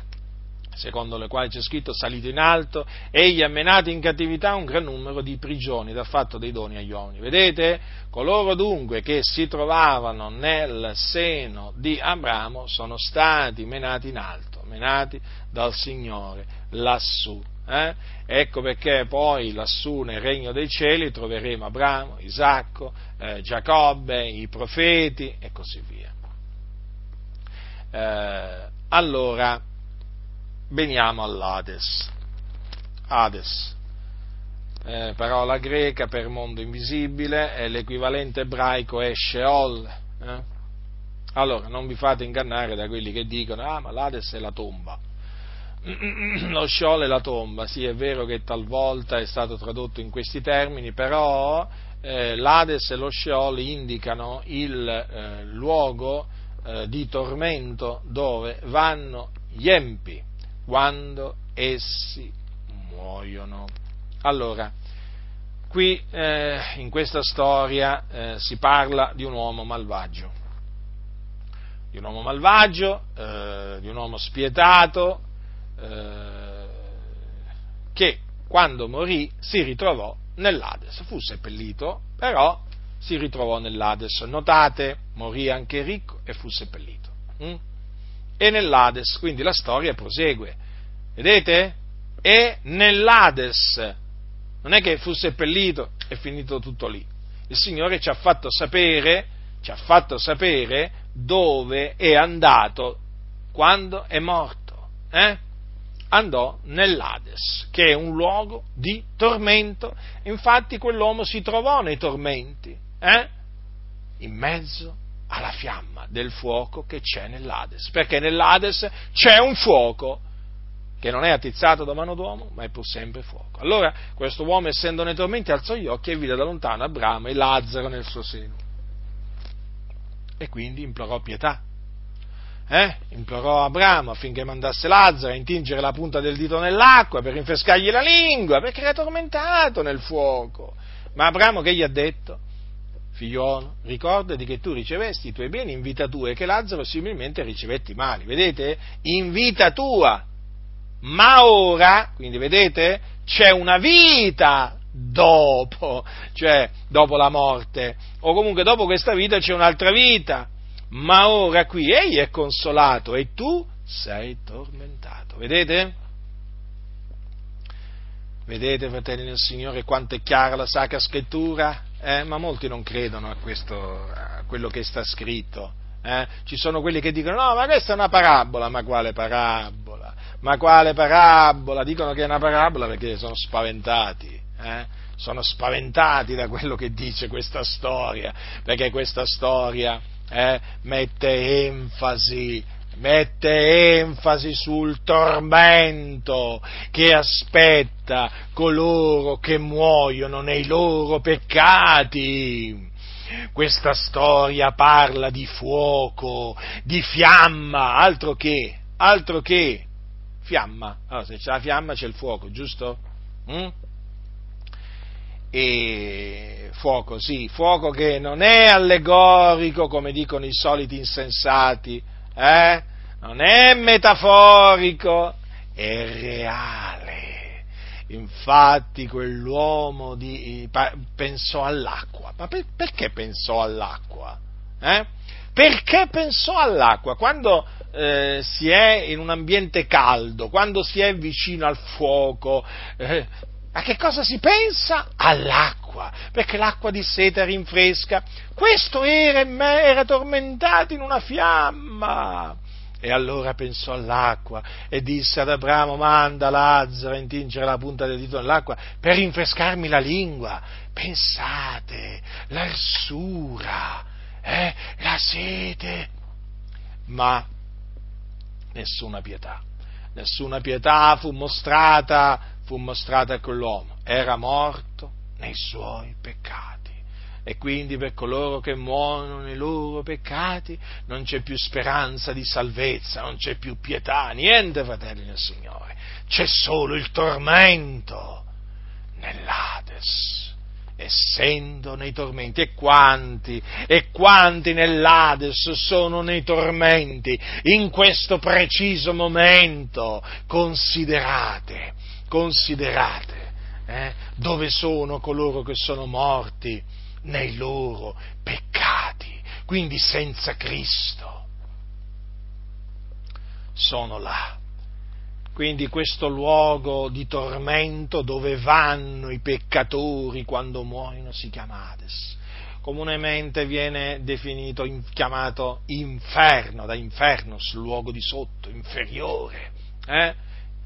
secondo le quali c'è scritto salito in alto, egli ha menato in cattività un gran numero di prigioni dal fatto dei doni agli uomini. Vedete? Coloro dunque che si trovavano nel seno di Abramo sono stati menati in alto, menati dal Signore lassù. Eh? Ecco perché poi lassù nel regno dei cieli troveremo Abramo, Isacco, eh, Giacobbe, i profeti e così via. Eh, allora, veniamo all'Ades. Hades, eh, parola greca per mondo invisibile, e l'equivalente ebraico è Sheol. Eh? Allora, non vi fate ingannare da quelli che dicono, ah, ma l'Ades è la tomba lo sciole la tomba, sì è vero che talvolta è stato tradotto in questi termini, però eh, l'Ades e lo Sheol indicano il eh, luogo eh, di tormento dove vanno gli empi quando essi muoiono. Allora, qui eh, in questa storia eh, si parla di un uomo malvagio, di un uomo malvagio, eh, di un uomo spietato, eh, che quando morì si ritrovò nell'Ades, fu seppellito, però si ritrovò nell'Ades. Notate, morì anche ricco e fu seppellito. Mm? E nell'Ades, quindi la storia prosegue. Vedete? E nell'Ades, non è che fu seppellito e finito tutto lì. Il Signore ci ha fatto sapere, ci ha fatto sapere dove è andato quando è morto. Eh? Andò nell'Ades, che è un luogo di tormento. Infatti quell'uomo si trovò nei tormenti, eh? in mezzo alla fiamma del fuoco che c'è nell'Ades, perché nell'Ades c'è un fuoco che non è attizzato da mano d'uomo, ma è pur sempre fuoco. Allora, questo uomo, essendo nei tormenti, alzò gli occhi e vide da lontano Abramo e Lazzaro nel suo seno. E quindi implorò pietà. Eh? Implorò Abramo affinché mandasse Lazzaro a intingere la punta del dito nell'acqua per rinfrescargli la lingua, perché era tormentato nel fuoco. Ma Abramo che gli ha detto? Figliolo, ricordati che tu ricevesti i tuoi beni in vita tua e che Lazzaro similmente ricevetti i mali. Vedete? In vita tua ma ora, quindi vedete, c'è una vita dopo, cioè dopo la morte, o comunque dopo questa vita c'è un'altra vita, ma ora qui egli è consolato e tu sei tormentato. Vedete? Vedete, fratelli del Signore, quanto è chiara la Sacra Scrittura? Eh, ma molti non credono a, questo, a quello che sta scritto. Eh? Ci sono quelli che dicono: no, ma questa è una parabola, ma quale parabola? Ma quale parabola? Dicono che è una parabola perché sono spaventati. Eh? Sono spaventati da quello che dice questa storia, perché questa storia eh, mette enfasi mette enfasi sul tormento che aspetta coloro che muoiono nei loro peccati. Questa storia parla di fuoco, di fiamma, altro che, altro che fiamma. Allora, se c'è la fiamma c'è il fuoco, giusto? Mm? E fuoco, sì, fuoco che non è allegorico come dicono i soliti insensati, eh? non è metaforico, è reale. Infatti quell'uomo di, pensò all'acqua. Ma per, perché pensò all'acqua? Eh? Perché pensò all'acqua? Quando eh, si è in un ambiente caldo, quando si è vicino al fuoco, eh, a che cosa si pensa? All'acqua, perché l'acqua di seta rinfresca. Questo era, era tormentato in una fiamma. E allora pensò all'acqua e disse ad Abramo, manda Lazzaro a intingere la punta del dito nell'acqua per rinfrescarmi la lingua. Pensate, l'arsura, eh, la sete. Ma nessuna pietà. Nessuna pietà fu mostrata, fu mostrata a quell'uomo. Era morto nei suoi peccati. E quindi per coloro che muoiono nei loro peccati non c'è più speranza di salvezza, non c'è più pietà, niente, fratelli del Signore. C'è solo il tormento nell'Ades essendo nei tormenti. E quanti, e quanti nell'Ades sono nei tormenti in questo preciso momento? Considerate, considerate eh, dove sono coloro che sono morti nei loro peccati, quindi senza Cristo. Sono là quindi questo luogo di tormento dove vanno i peccatori quando muoiono si chiama Hades. Comunemente viene definito, chiamato inferno, da infernus, luogo di sotto, inferiore. Eh?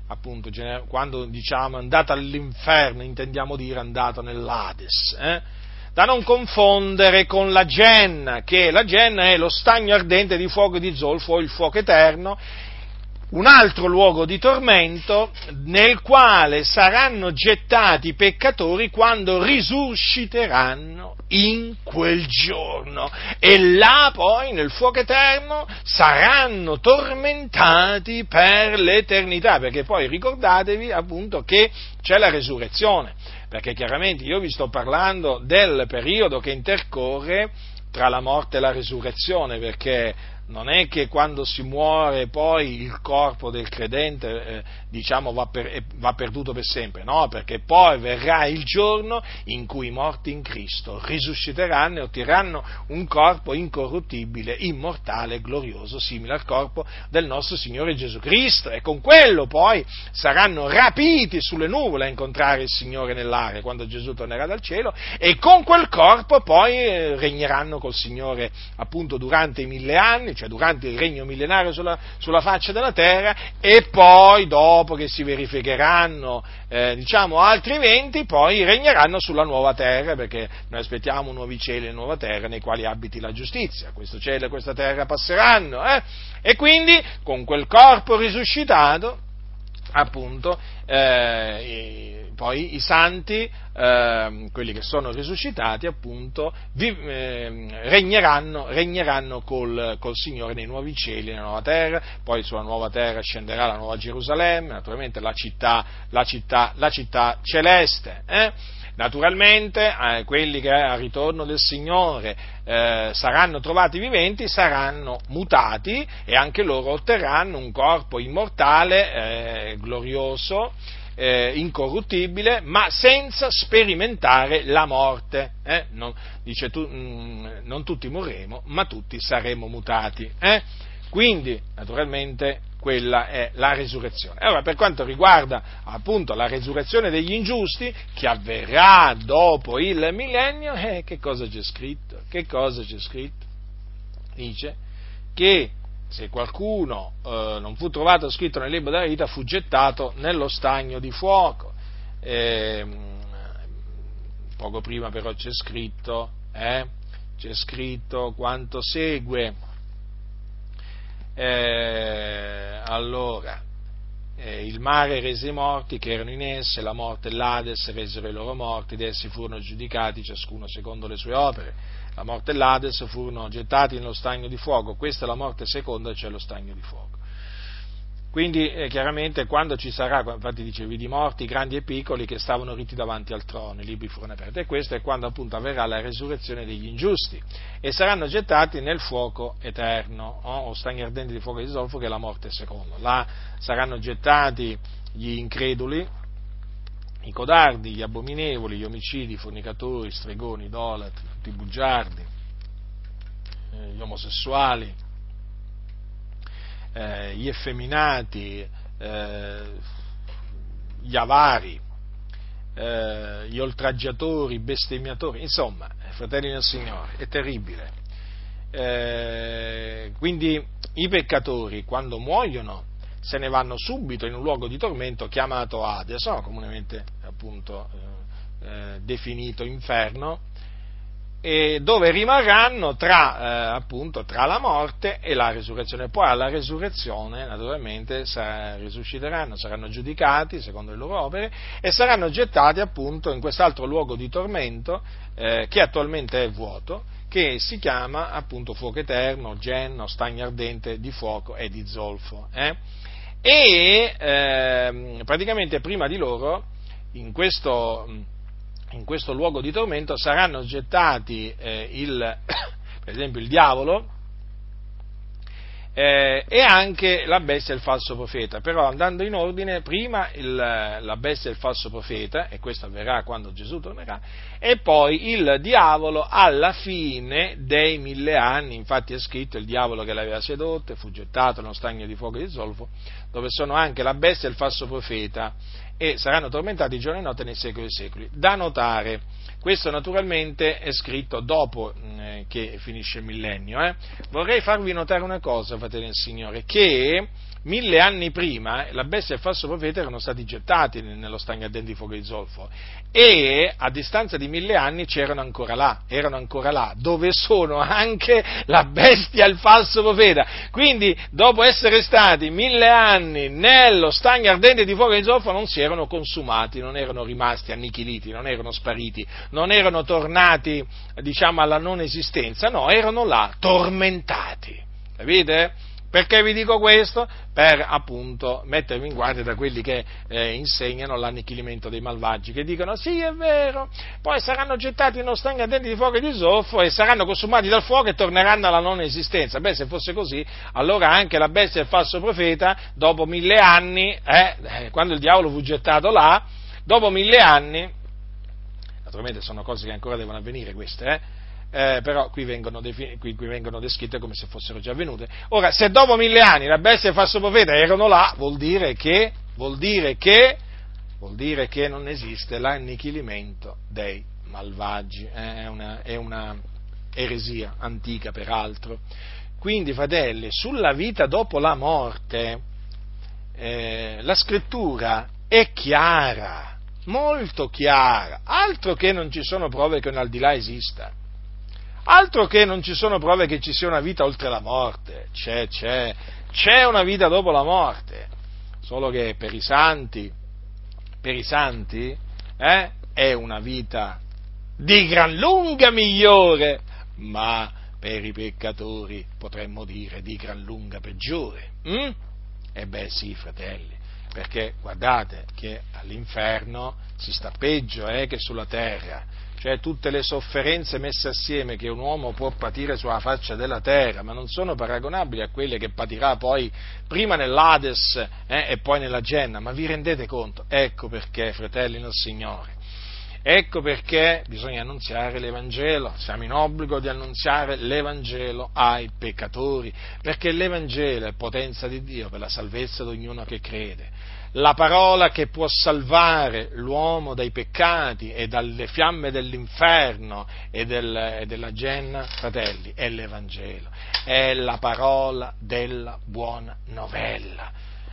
Appunto, quando diciamo andato all'inferno intendiamo dire andato nell'Hades. Eh? da non confondere con la genna, che la genna è lo stagno ardente di fuoco e di zolfo, il fuoco eterno, un altro luogo di tormento nel quale saranno gettati i peccatori quando risusciteranno in quel giorno. E là poi nel fuoco eterno saranno tormentati per l'eternità. Perché poi ricordatevi appunto che c'è la resurrezione. Perché chiaramente io vi sto parlando del periodo che intercorre tra la morte e la risurrezione perché non è che quando si muore poi il corpo del credente eh, diciamo, va, per, va, perduto per sempre, no, perché poi verrà il giorno in cui i morti in Cristo risusciteranno e otterranno un corpo incorruttibile, immortale, glorioso, simile al corpo del nostro Signore Gesù Cristo. E con quello poi saranno rapiti sulle nuvole a incontrare il Signore nell'aria quando Gesù tornerà dal cielo e con quel corpo poi eh, regneranno col Signore appunto durante i mille anni, cioè durante il regno millenario sulla, sulla faccia della terra, e poi dopo che si verificheranno eh, diciamo, altri eventi, poi regneranno sulla nuova terra, perché noi aspettiamo nuovi cieli e nuova terra nei quali abiti la giustizia. Questo cielo e questa terra passeranno, eh? e quindi con quel corpo risuscitato appunto, eh, poi i santi, eh, quelli che sono risuscitati, appunto, vi, eh, regneranno, regneranno col, col, Signore nei nuovi cieli, nella nuova terra, poi sulla nuova terra scenderà la nuova Gerusalemme, naturalmente la città, la città, la città celeste. Naturalmente eh, quelli che al ritorno del Signore eh, saranno trovati viventi saranno mutati e anche loro otterranno un corpo immortale, eh, glorioso, eh, incorruttibile, ma senza sperimentare la morte. Eh? Non, dice tu, mh, mm, non tutti morremo, ma tutti saremo mutati. Eh? Quindi, naturalmente, quella è la resurrezione. Allora, per quanto riguarda appunto la resurrezione degli ingiusti, che avverrà dopo il millennio, eh, che cosa c'è scritto? Che cosa c'è scritto? Dice che se qualcuno eh, non fu trovato scritto nel libro della vita, fu gettato nello stagno di fuoco. Eh, poco prima però c'è scritto, eh, c'è scritto quanto segue eh, allora, eh, il mare rese i morti che erano in esse, la morte e l'Ades resero i loro morti, ed essi furono giudicati ciascuno secondo le sue opere. La morte e l'Ades furono gettati nello stagno di fuoco, questa è la morte seconda, cioè lo stagno di fuoco. Quindi eh, chiaramente quando ci sarà, infatti dice, vidi morti grandi e piccoli che stavano ritti davanti al trono, i libri furono aperti, e questo è quando appunto avverrà la resurrezione degli ingiusti, e saranno gettati nel fuoco eterno, oh, o stagni ardenti di fuoco di zolfo che è la morte seconda. Là saranno gettati gli increduli, i codardi, gli abominevoli, gli omicidi, i fornicatori, stregoni, idolatri, tutti i bugiardi, eh, gli omosessuali, eh, gli effeminati, eh, gli avari, eh, gli oltraggiatori, i bestemmiatori, insomma, fratelli del Signore, è terribile. Eh, quindi i peccatori quando muoiono se ne vanno subito in un luogo di tormento chiamato Hades, no? comunemente appunto eh, eh, definito inferno, dove rimarranno tra, eh, appunto, tra, la morte e la resurrezione. Poi alla resurrezione, naturalmente, sarà, risusciteranno, saranno giudicati secondo le loro opere e saranno gettati appunto in quest'altro luogo di tormento eh, che attualmente è vuoto, che si chiama appunto fuoco eterno, genno, stagno ardente di fuoco e di zolfo. Eh? E ehm, praticamente prima di loro, in questo in questo luogo di tormento saranno gettati eh, il, per esempio il diavolo eh, e anche la bestia e il falso profeta. Però andando in ordine, prima il, la bestia e il falso profeta, e questo avverrà quando Gesù tornerà, e poi il diavolo alla fine dei mille anni, infatti è scritto il diavolo che l'aveva sedotto e fu gettato nello stagno di fuoco di zolfo, dove sono anche la bestia e il falso profeta, e saranno tormentati giorno e notte nei secoli dei secoli. Da notare, questo naturalmente è scritto dopo mm, eh, che finisce il millennio. Eh. Vorrei farvi notare una cosa, fratelli del Signore, che mille anni prima la bestia e il falso profeta erano stati gettati nello stagno ardente di fuoco di zolfo e a distanza di mille anni c'erano ancora là, erano ancora là, dove sono anche la bestia e il falso profeta. Quindi, dopo essere stati mille anni nello stagno ardente di fuoco di zolfo, non si erano consumati, non erano rimasti annichiliti, non erano spariti, non erano tornati, diciamo, alla non esistenza, no, erano là, tormentati. Capite? Perché vi dico questo? Per appunto mettervi in guardia da quelli che eh, insegnano l'annichilimento dei malvagi, che dicono sì è vero, poi saranno gettati in uno stagno ardente di fuoco e di zolfo e saranno consumati dal fuoco e torneranno alla non esistenza. Beh, se fosse così, allora anche la bestia del falso profeta, dopo mille anni, eh, eh, quando il diavolo fu gettato là, dopo mille anni, naturalmente sono cose che ancora devono avvenire queste, eh, eh, però qui vengono, defin- qui, qui vengono, descritte come se fossero già avvenute. Ora, se dopo mille anni la bestia e il falso profeta erano là, vuol dire che, vuol dire che, vuol dire che non esiste l'annichilimento dei malvagi, eh, è, una, è una eresia antica peraltro. Quindi, fratelli, sulla vita dopo la morte, eh, la scrittura è chiara, molto chiara, altro che non ci sono prove che un al di là esista. Altro che non ci sono prove che ci sia una vita oltre la morte, c'è, c'è, c'è una vita dopo la morte. solo che per i santi, per i santi eh, è una vita di gran lunga migliore, ma per i peccatori potremmo dire di gran lunga peggiore. Mm? E beh sì, fratelli, perché guardate che all'inferno si sta peggio eh, che sulla terra, cioè tutte le sofferenze messe assieme che un uomo può patire sulla faccia della terra, ma non sono paragonabili a quelle che patirà poi prima nell'Ades eh, e poi nella Genna, ma vi rendete conto? Ecco perché, fratelli nel Signore, Ecco perché bisogna annunziare l'Evangelo, siamo in obbligo di annunziare l'Evangelo ai peccatori, perché l'Evangelo è potenza di Dio per la salvezza di ognuno che crede. La parola che può salvare l'uomo dai peccati e dalle fiamme dell'inferno e, del, e della genna, fratelli, è l'Evangelo, è la parola della buona novella.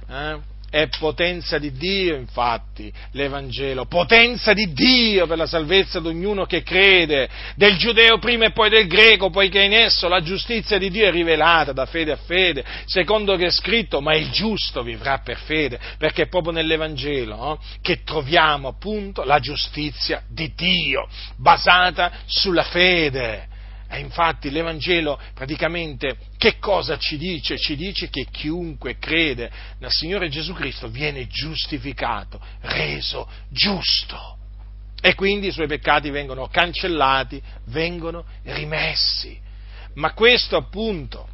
Eh? È potenza di Dio, infatti, l'Evangelo, potenza di Dio per la salvezza di ognuno che crede, del giudeo prima e poi del greco, poiché in esso la giustizia di Dio è rivelata da fede a fede, secondo che è scritto, ma il giusto vivrà per fede, perché è proprio nell'Evangelo no? che troviamo appunto la giustizia di Dio, basata sulla fede. E infatti l'Evangelo praticamente che cosa ci dice? Ci dice che chiunque crede nel Signore Gesù Cristo viene giustificato, reso giusto. E quindi i suoi peccati vengono cancellati, vengono rimessi. Ma questo appunto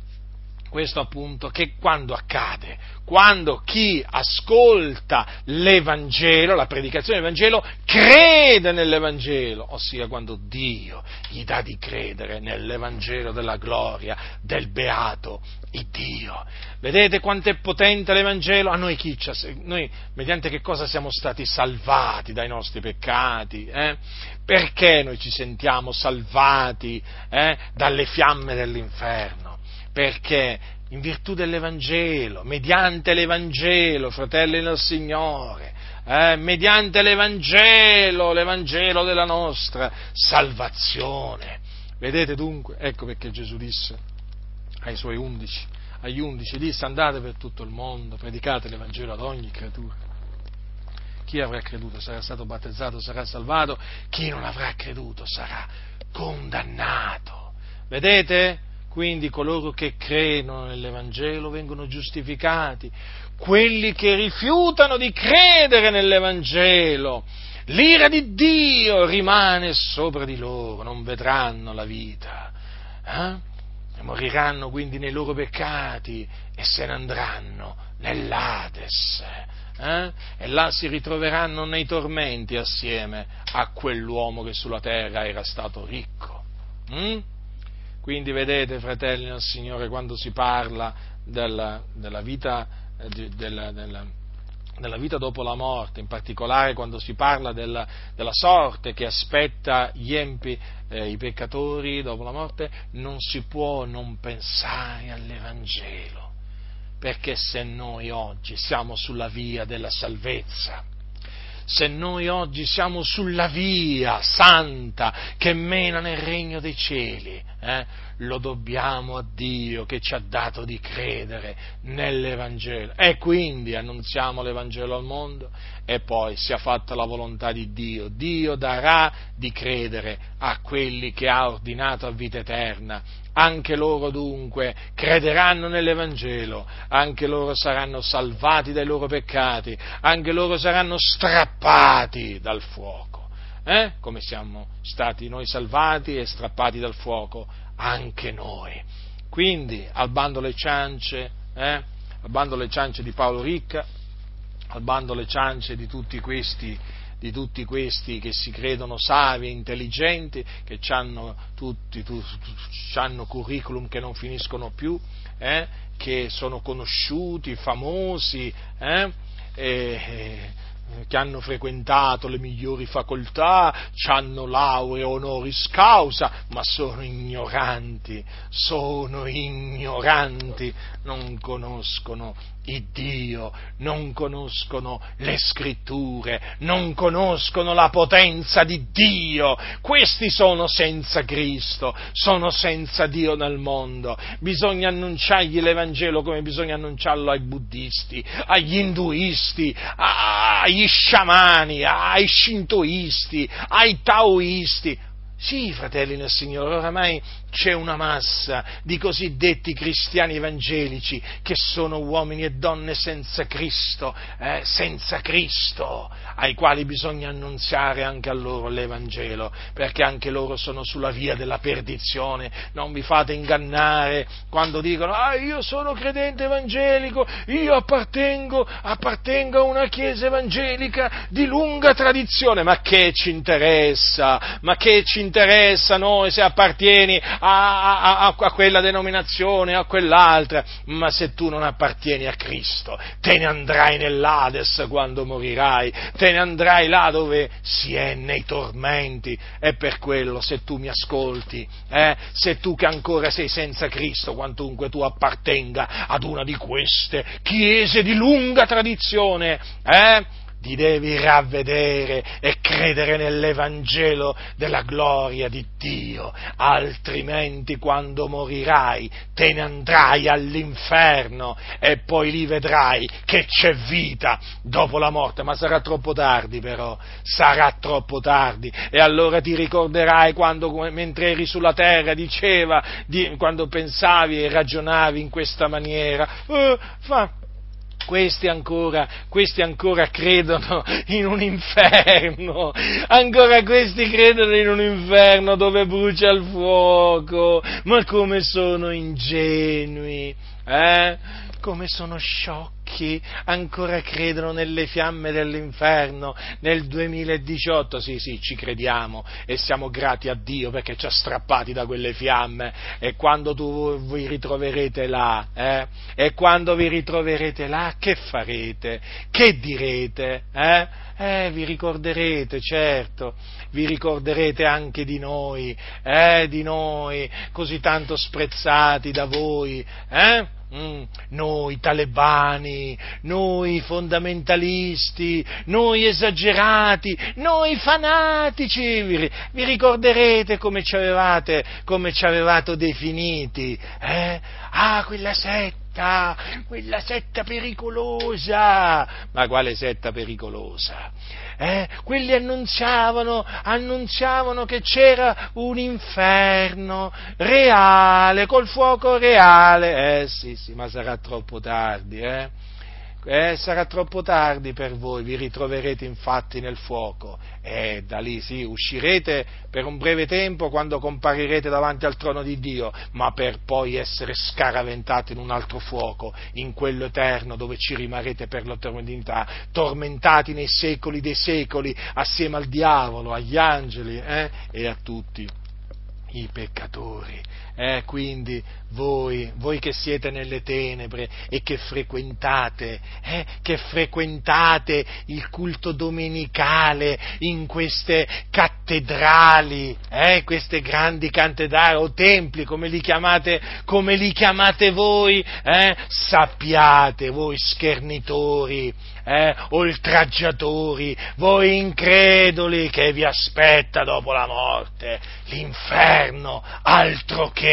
questo appunto che quando accade? Quando chi ascolta l'Evangelo, la predicazione dell'Evangelo, crede nell'Evangelo, ossia quando Dio gli dà di credere nell'Evangelo della gloria del beato Dio. Vedete quanto è potente l'Evangelo? A noi chi noi mediante che cosa siamo stati salvati dai nostri peccati? Eh? Perché noi ci sentiamo salvati eh? dalle fiamme dell'inferno? Perché in virtù dell'Evangelo, mediante l'Evangelo, fratelli del Signore, eh, mediante l'Evangelo, l'Evangelo della nostra salvazione. Vedete dunque, ecco perché Gesù disse ai suoi undici, agli undici, disse andate per tutto il mondo, predicate l'Evangelo ad ogni creatura. Chi avrà creduto sarà stato battezzato, sarà salvato, chi non avrà creduto sarà condannato. Vedete? Quindi coloro che credono nell'Evangelo vengono giustificati, quelli che rifiutano di credere nell'Evangelo, l'ira di Dio rimane sopra di loro, non vedranno la vita. Eh? moriranno quindi nei loro peccati e se ne andranno nell'Ades. Eh? E là si ritroveranno nei tormenti assieme a quell'uomo che sulla terra era stato ricco. Mm? Quindi vedete, fratelli del Signore, quando si parla della, della, vita, eh, della, della, della, vita, dopo la morte, in particolare quando si parla della, della sorte che aspetta gli empi, eh, i peccatori dopo la morte, non si può non pensare all'Evangelo, perché se noi oggi siamo sulla via della salvezza, se noi oggi siamo sulla via santa che mena nel regno dei cieli, eh, lo dobbiamo a Dio che ci ha dato di credere nell'Evangelo. E quindi annunziamo l'Evangelo al mondo e poi sia fatta la volontà di Dio. Dio darà di credere a quelli che ha ordinato a vita eterna anche loro dunque crederanno nell'Evangelo, anche loro saranno salvati dai loro peccati, anche loro saranno strappati dal fuoco. Eh? Come siamo stati noi salvati e strappati dal fuoco, anche noi. Quindi, al bando le ciance, eh? al bando le ciance di Paolo Ricca, al bando le ciance di tutti questi di tutti questi che si credono savi intelligenti, che hanno tutti hanno curriculum che non finiscono più, eh, che sono conosciuti, famosi, eh, e, che hanno frequentato le migliori facoltà, hanno lauree honoris causa, ma sono ignoranti, sono ignoranti, non conoscono il Dio, non conoscono le scritture, non conoscono la potenza di Dio. Questi sono senza Cristo, sono senza Dio nel mondo. Bisogna annunciargli l'Evangelo come bisogna annunciarlo ai buddisti, agli induisti, agli sciamani, ai shintoisti, ai taoisti. Sì, fratelli nel Signore, oramai c'è una massa di cosiddetti cristiani evangelici che sono uomini e donne senza Cristo, eh, senza Cristo, ai quali bisogna annunziare anche a loro l'Evangelo, perché anche loro sono sulla via della perdizione. Non vi fate ingannare quando dicono, ah, io sono credente evangelico, io appartengo, appartengo a una chiesa evangelica di lunga tradizione, ma che ci interessa? Ma che ci interessa noi se appartieni a, a, a, a quella denominazione, a quell'altra, ma se tu non appartieni a Cristo, te ne andrai nell'Ades quando morirai, te ne andrai là dove si è nei tormenti, e per quello se tu mi ascolti, eh, se tu che ancora sei senza Cristo, quantunque tu appartenga ad una di queste chiese di lunga tradizione, eh, ti devi ravvedere e credere nell'Evangelo della gloria di Dio, altrimenti quando morirai te ne andrai all'inferno e poi lì vedrai che c'è vita dopo la morte, ma sarà troppo tardi però, sarà troppo tardi. E allora ti ricorderai quando mentre eri sulla terra diceva, di, quando pensavi e ragionavi in questa maniera, eh, fa, questi ancora, questi ancora credono in un inferno, ancora questi credono in un inferno dove brucia il fuoco, ma come sono ingenui, eh? Come sono sciocchi ancora credono nelle fiamme dell'inferno nel 2018, sì sì ci crediamo e siamo grati a Dio perché ci ha strappati da quelle fiamme e quando tu vi ritroverete là, eh, e quando vi ritroverete là che farete? Che direte? Eh? Eh, vi ricorderete, certo, vi ricorderete anche di noi, eh, di noi, così tanto sprezzati da voi, eh? Mm, noi talebani, noi fondamentalisti, noi esagerati, noi fanatici, vi, ricorderete come ci avevate, come ci avevate definiti? Eh? Ah, quella setta, quella setta pericolosa! Ma quale setta pericolosa? Eh, quelli annunziavano, annunziavano che c'era un inferno reale, col fuoco reale. Eh sì, sì, ma sarà troppo tardi, eh? Eh, sarà troppo tardi per voi, vi ritroverete infatti nel fuoco e da lì sì, uscirete per un breve tempo quando comparirete davanti al trono di Dio, ma per poi essere scaraventati in un altro fuoco, in quello eterno dove ci rimarrete per l'eternità, tormentati nei secoli dei secoli assieme al diavolo, agli angeli eh, e a tutti i peccatori. Eh, quindi voi, voi che siete nelle tenebre e che frequentate, eh, che frequentate il culto domenicale in queste cattedrali, eh, queste grandi cattedrali o templi, come li chiamate, come li chiamate voi, eh, sappiate voi schernitori, eh, oltraggiatori, voi increduli che vi aspetta dopo la morte, l'inferno, altro che,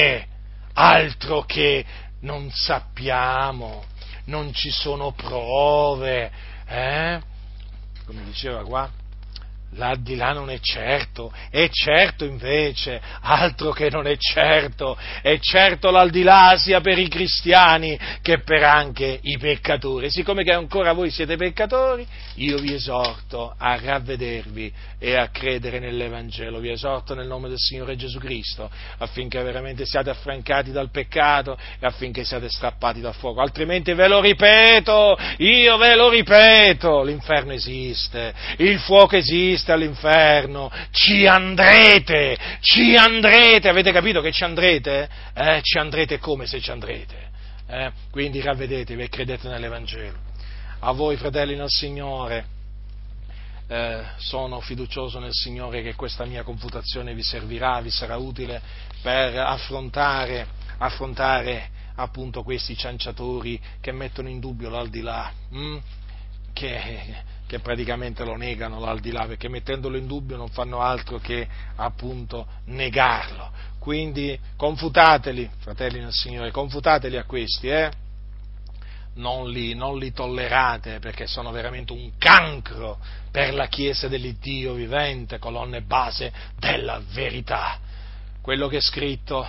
altro che non sappiamo, non ci sono prove, eh? come diceva qua, L'addilà non è certo, è certo invece, altro che non è certo, è certo l'aldilà sia per i cristiani che per anche i peccatori. Siccome che ancora voi siete peccatori, io vi esorto a ravvedervi e a credere nell'Evangelo, vi esorto nel nome del Signore Gesù Cristo, affinché veramente siate affrancati dal peccato e affinché siate strappati dal fuoco. Altrimenti ve lo ripeto, io ve lo ripeto, l'inferno esiste, il fuoco esiste andreste all'inferno, ci andrete, ci andrete, avete capito che ci andrete? Eh, ci andrete come se ci andrete. Eh? Quindi ravvedetevi e credete nell'Evangelo. A voi, fratelli nel Signore, eh, sono fiducioso nel Signore che questa mia confutazione vi servirà, vi sarà utile per affrontare, affrontare appunto questi cianciatori che mettono in dubbio l'aldilà, hm? che, che praticamente lo negano l'aldilà, perché mettendolo in dubbio non fanno altro che appunto negarlo. Quindi confutateli, fratelli del Signore, confutateli a questi, eh? non li, non li tollerate perché sono veramente un cancro per la Chiesa dell'Iddio vivente, colonna e base della verità. Quello che è scritto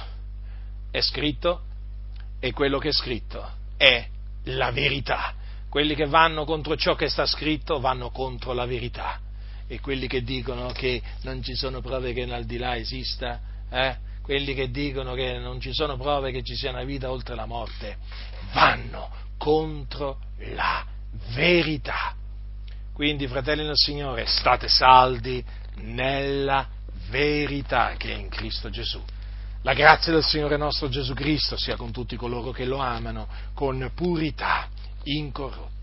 è scritto e quello che è scritto è la verità. Quelli che vanno contro ciò che sta scritto vanno contro la verità. E quelli che dicono che non ci sono prove che l'aldilà esista, eh? quelli che dicono che non ci sono prove che ci sia una vita oltre la morte, vanno contro la verità. Quindi, fratelli del Signore, state saldi nella verità che è in Cristo Gesù. La grazia del Signore nostro Gesù Cristo sia con tutti coloro che lo amano con purità incorruptible.